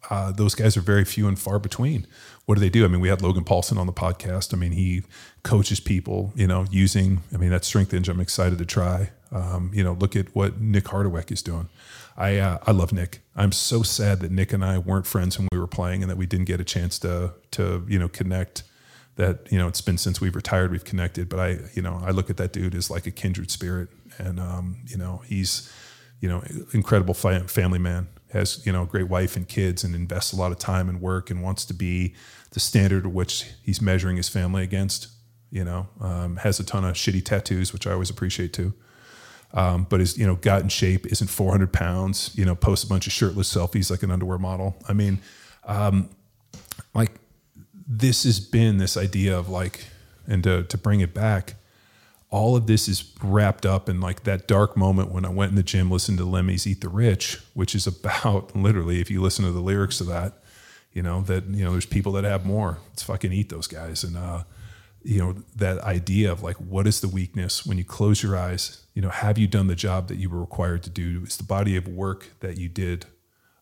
uh, those guys are very few and far between. What do they do? I mean, we had Logan Paulsen on the podcast. I mean, he coaches people, you know, using, I mean, that strength engine I'm excited to try. Um, you know, look at what Nick Hardwick is doing. I, uh, I love Nick. I'm so sad that Nick and I weren't friends when we were playing and that we didn't get a chance to, to, you know, connect that, you know, it's been since we've retired, we've connected, but I, you know, I look at that dude as like a kindred spirit. And, um, you know, he's, you know, incredible family man has you know a great wife and kids and invests a lot of time and work and wants to be the standard which he's measuring his family against you know um, has a ton of shitty tattoos which i always appreciate too. Um, but is you know got in shape isn't 400 pounds you know posts a bunch of shirtless selfies like an underwear model. I mean um, this has been this idea of like and to, to bring it back all of this is wrapped up in like that dark moment when I went in the gym, listened to Lemmy's Eat the Rich, which is about *laughs* literally, if you listen to the lyrics to that, you know, that, you know, there's people that have more. Let's fucking eat those guys. And, uh, you know, that idea of like, what is the weakness when you close your eyes? You know, have you done the job that you were required to do? Is the body of work that you did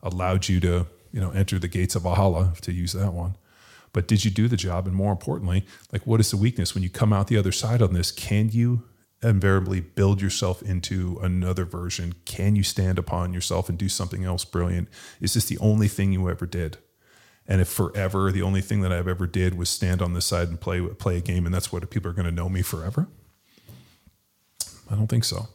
allowed you to, you know, enter the gates of Valhalla, to use that one? But did you do the job and more importantly like what is the weakness when you come out the other side on this can you invariably build yourself into another version? Can you stand upon yourself and do something else brilliant? Is this the only thing you ever did? And if forever the only thing that I've ever did was stand on this side and play play a game, and that's what people are going to know me forever, I don't think so.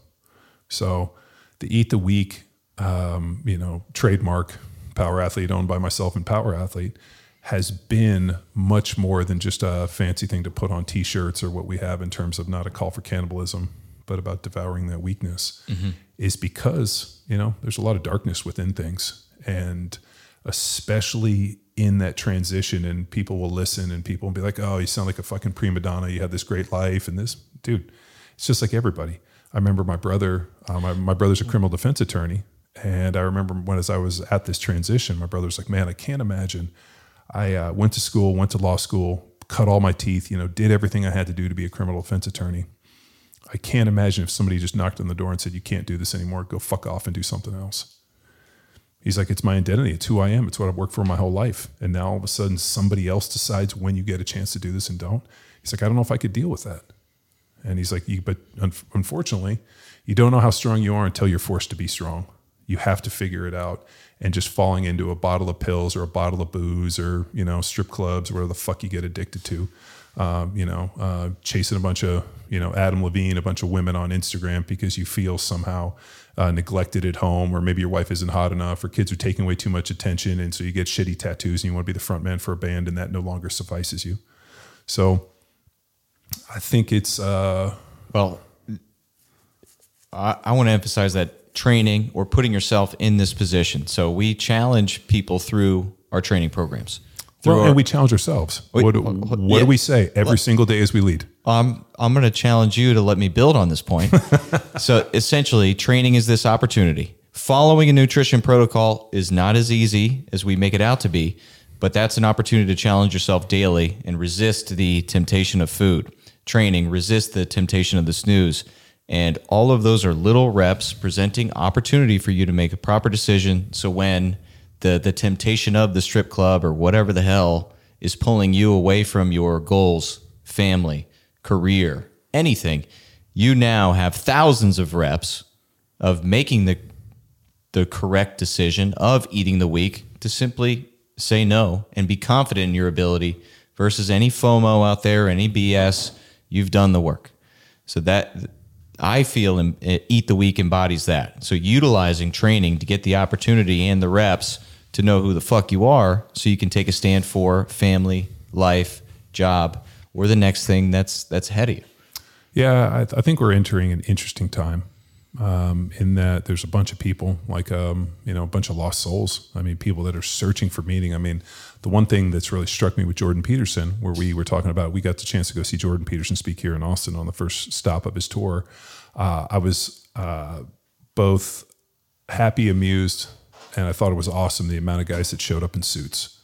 So the Eat the Weak, um, you know, trademark Power Athlete owned by myself and Power Athlete has been much more than just a fancy thing to put on T-shirts or what we have in terms of not a call for cannibalism, but about devouring that weakness. Is because you know there's a lot of darkness within things, and especially in that transition, and people will listen and people will be like, "Oh, you sound like a fucking prima donna. You had this great life, and this dude." It's just like everybody. I remember my brother. Uh, my, my brother's a criminal defense attorney, and I remember when as I was at this transition, my brother was like, "Man, I can't imagine." I uh, went to school, went to law school, cut all my teeth, you know, did everything I had to do to be a criminal defense attorney. I can't imagine if somebody just knocked on the door and said, "You can't do this anymore. Go fuck off and do something else." He's like, "It's my identity. It's who I am. It's what I've worked for my whole life." And now all of a sudden, somebody else decides when you get a chance to do this and don't. He's like, "I don't know if I could deal with that." And he's like, "But un- unfortunately, you don't know how strong you are until you're forced to be strong. You have to figure it out." And just falling into a bottle of pills or a bottle of booze or you know strip clubs, whatever the fuck you get addicted to, um, you know, uh, chasing a bunch of, you know, Adam Levine, a bunch of women on Instagram because you feel somehow uh, neglected at home, or maybe your wife isn't hot enough, or kids are taking away too much attention. And so you get shitty tattoos and you want to be the front man for a band, and that no longer suffices you. So I think it's, uh, Well, I, I want to emphasize that training or putting yourself in this position. So we challenge people through our training programs. Through well, our, and we challenge ourselves. Wait, what do, hold- hold- what yeah. do we say every single day as we lead? I'm I'm going to challenge you to let me build on this point. *laughs* so essentially, training is this opportunity. Following a nutrition protocol is not as easy as we make it out to be, but that's an opportunity to challenge yourself daily and resist the temptation of food. Training, resist the temptation of the snooze. And all of those are little reps presenting opportunity for you to make a proper decision. So when the the temptation of the strip club or whatever the hell is pulling you away from your goals, family, career, anything, you now have thousands of reps of making the the correct decision of eating the weak to simply say no and be confident in your ability versus any FOMO out there, any BS. You've done the work. So that I feel em- eat the weak embodies that. So utilizing training to get the opportunity and the reps to know who the fuck you are so you can take a stand for family, life, job, or the next thing that's that's ahead of you. Yeah, I, I think we're entering an interesting time um, in that there's a bunch of people, like um, you know, a bunch of lost souls. I mean, people that are searching for meaning. I mean, the one thing that's really struck me with Jordan Peterson, where we were talking about, we got the chance to go see Jordan Peterson speak here in Austin on the first stop of his tour. Uh, I was uh, both happy, amused, and I thought it was awesome the amount of guys that showed up in suits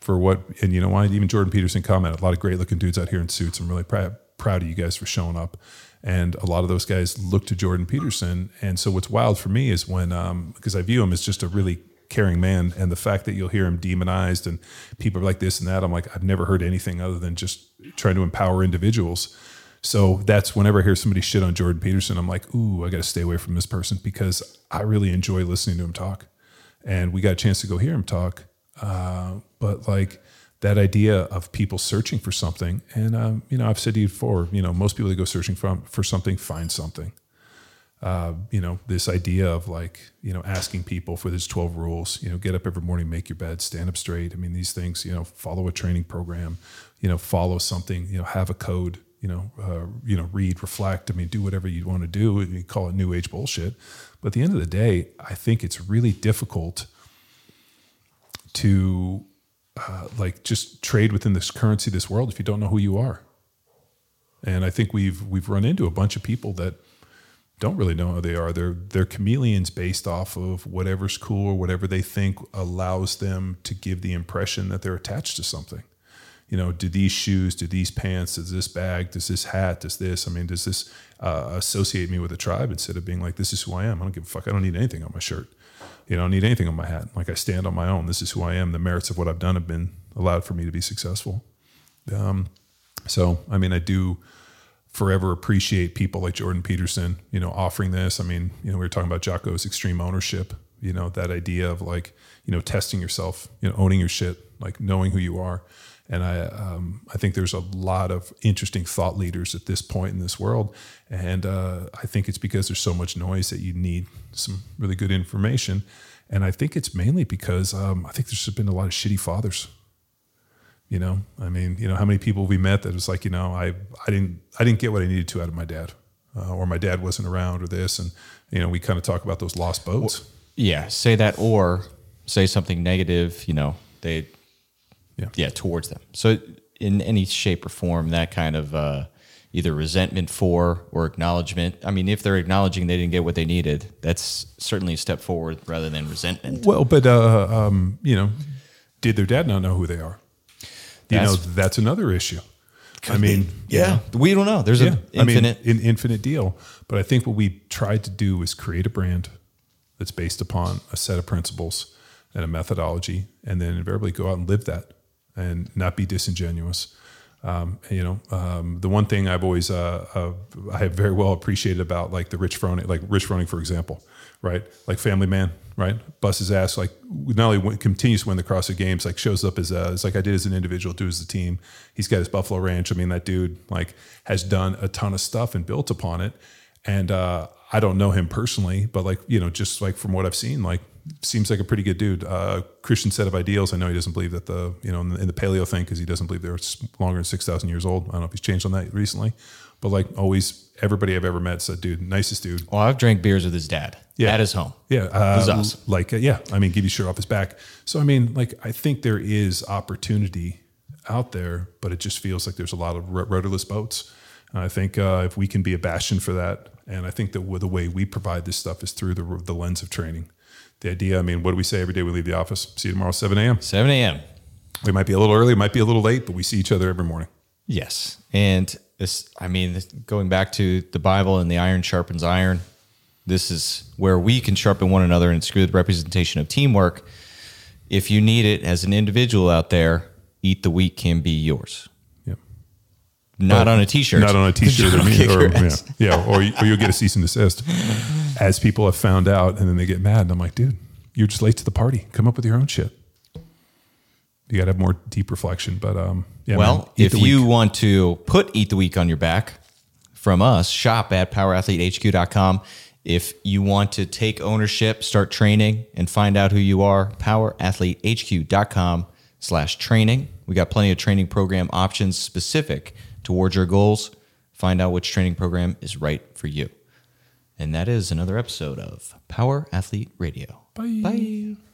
for what and you know why even Jordan Peterson commented a lot of great looking dudes out here in suits. I'm really proud proud of you guys for showing up. And a lot of those guys look to Jordan Peterson. And so what's wild for me is when um because I view him as just a really caring man and the fact that you'll hear him demonized and people like this and that I'm like I've never heard anything other than just trying to empower individuals. So that's whenever I hear somebody shit on Jordan Peterson, I'm like, ooh, I got to stay away from this person because I really enjoy listening to him talk. And we got a chance to go hear him talk. Uh, but like that idea of people searching for something, and um, you know, I've said to you before, you know, most people that go searching for for something find something. Uh, you know, this idea of like, you know, asking people for these 12 rules, you know, get up every morning, make your bed, stand up straight. I mean, these things, you know, follow a training program, you know, follow something, you know, have a code, you know, uh, you know, read, reflect. I mean, do whatever you want to do. You call it new age bullshit. But at the end of the day, I think it's really difficult to uh, like just trade within this currency, this world, if you don't know who you are. And I think we've we've run into a bunch of people that don't really know who they are. They're they're chameleons based off of whatever's cool or whatever they think allows them to give the impression that they're attached to something. You know, do these shoes, do these pants, does this bag, does this hat, does this? I mean, does this uh, associate me with a tribe instead of being like, this is who I am? I don't give a fuck. I don't need anything on my shirt. You know, I don't need anything on my hat. Like I stand on my own. This is who I am. The merits of what I've done have been allowed for me to be successful. Um, so, I mean, I do forever appreciate people like Jordan Peterson, you know, offering this. I mean, you know, we were talking about Jocko's extreme ownership, you know, that idea of like, you know, testing yourself, you know, owning your shit, like knowing who you are. And I, um, I think there's a lot of interesting thought leaders at this point in this world, and uh, I think it's because there's so much noise that you need some really good information, and I think it's mainly because um, I think there's been a lot of shitty fathers. You know, I mean, you know, how many people we met that was like, you know, I, I didn't, I didn't get what I needed to out of my dad, uh, or my dad wasn't around, or this, and you know, we kind of talk about those lost boats. Yeah, say that or say something negative. You know, they Yeah. yeah towards them. So in any shape or form, that kind of uh, either resentment for or acknowledgement. I mean, if they're acknowledging they didn't get what they needed, that's certainly a step forward rather than resentment. Well, but uh, um, you know, did their dad not know who they are? You know, That's- another issue. I mean, Yeah, we don't know. There's yeah, an infinite. I mean, an infinite deal. But I think what we tried to do is create a brand that's based upon a set of principles and a methodology, and then invariably go out and live that, and not be disingenuous. Um, you know, um, the one thing I've always uh, uh, I have very well appreciated about like the Rich Froning, like Rich Froning, for example, right? Like Family Man, right? Busts his ass, like not only continues to win the CrossFit Games, like shows up as a, as like I did as an individual, do as a team. He's got his Buffalo Ranch. I mean, that dude like has done a ton of stuff and built upon it. And uh, I don't know him personally, but like you know, just like from what I've seen, like seems like a pretty good dude. Uh, Christian set of ideals. I know he doesn't believe that the you know in the, in the paleo thing because he doesn't believe they're longer than six thousand years old. I don't know if he's changed on that recently, but like always, everybody I've ever met said, dude, nicest dude. well, I've drank beers with his dad Yeah. at his home. Yeah, uh, us. like uh, yeah. I mean, give you shirt off his back. So I mean, like I think there is opportunity out there, but it just feels like there's a lot of rudderless boats. And I think uh, if we can be a bastion for that, and I think that the way we provide this stuff is through the the lens of training. The idea, I mean, what do we say every day we leave the office? See you tomorrow, seven a.m. 7 a.m. We might be a little early, might be a little late, but we see each other every morning. Yes. And this, I mean, this, going back to the Bible and the iron sharpens iron, this is where we can sharpen one another and it's good representation of teamwork. If you need it as an individual out there, Eat the Weak can be yours. Not on a t shirt. Not on a t-shirt *laughs* or, me, or yeah, yeah, or, or you'll get a cease and desist. As people have found out, and then they get mad, and I'm like, dude, you're just late to the party. Come up with your own shit. You got to have more deep reflection. But um, yeah. well, man, if you want to put Eat the Weak on your back from us, shop at powerathletehq.com. If you want to take ownership, start training, and find out who you are, powerathletehq.com slash training. We got plenty of training program options specific towards your goals. Find out which training program is right for you. And that is another episode of Power Athlete Radio. Bye. Bye.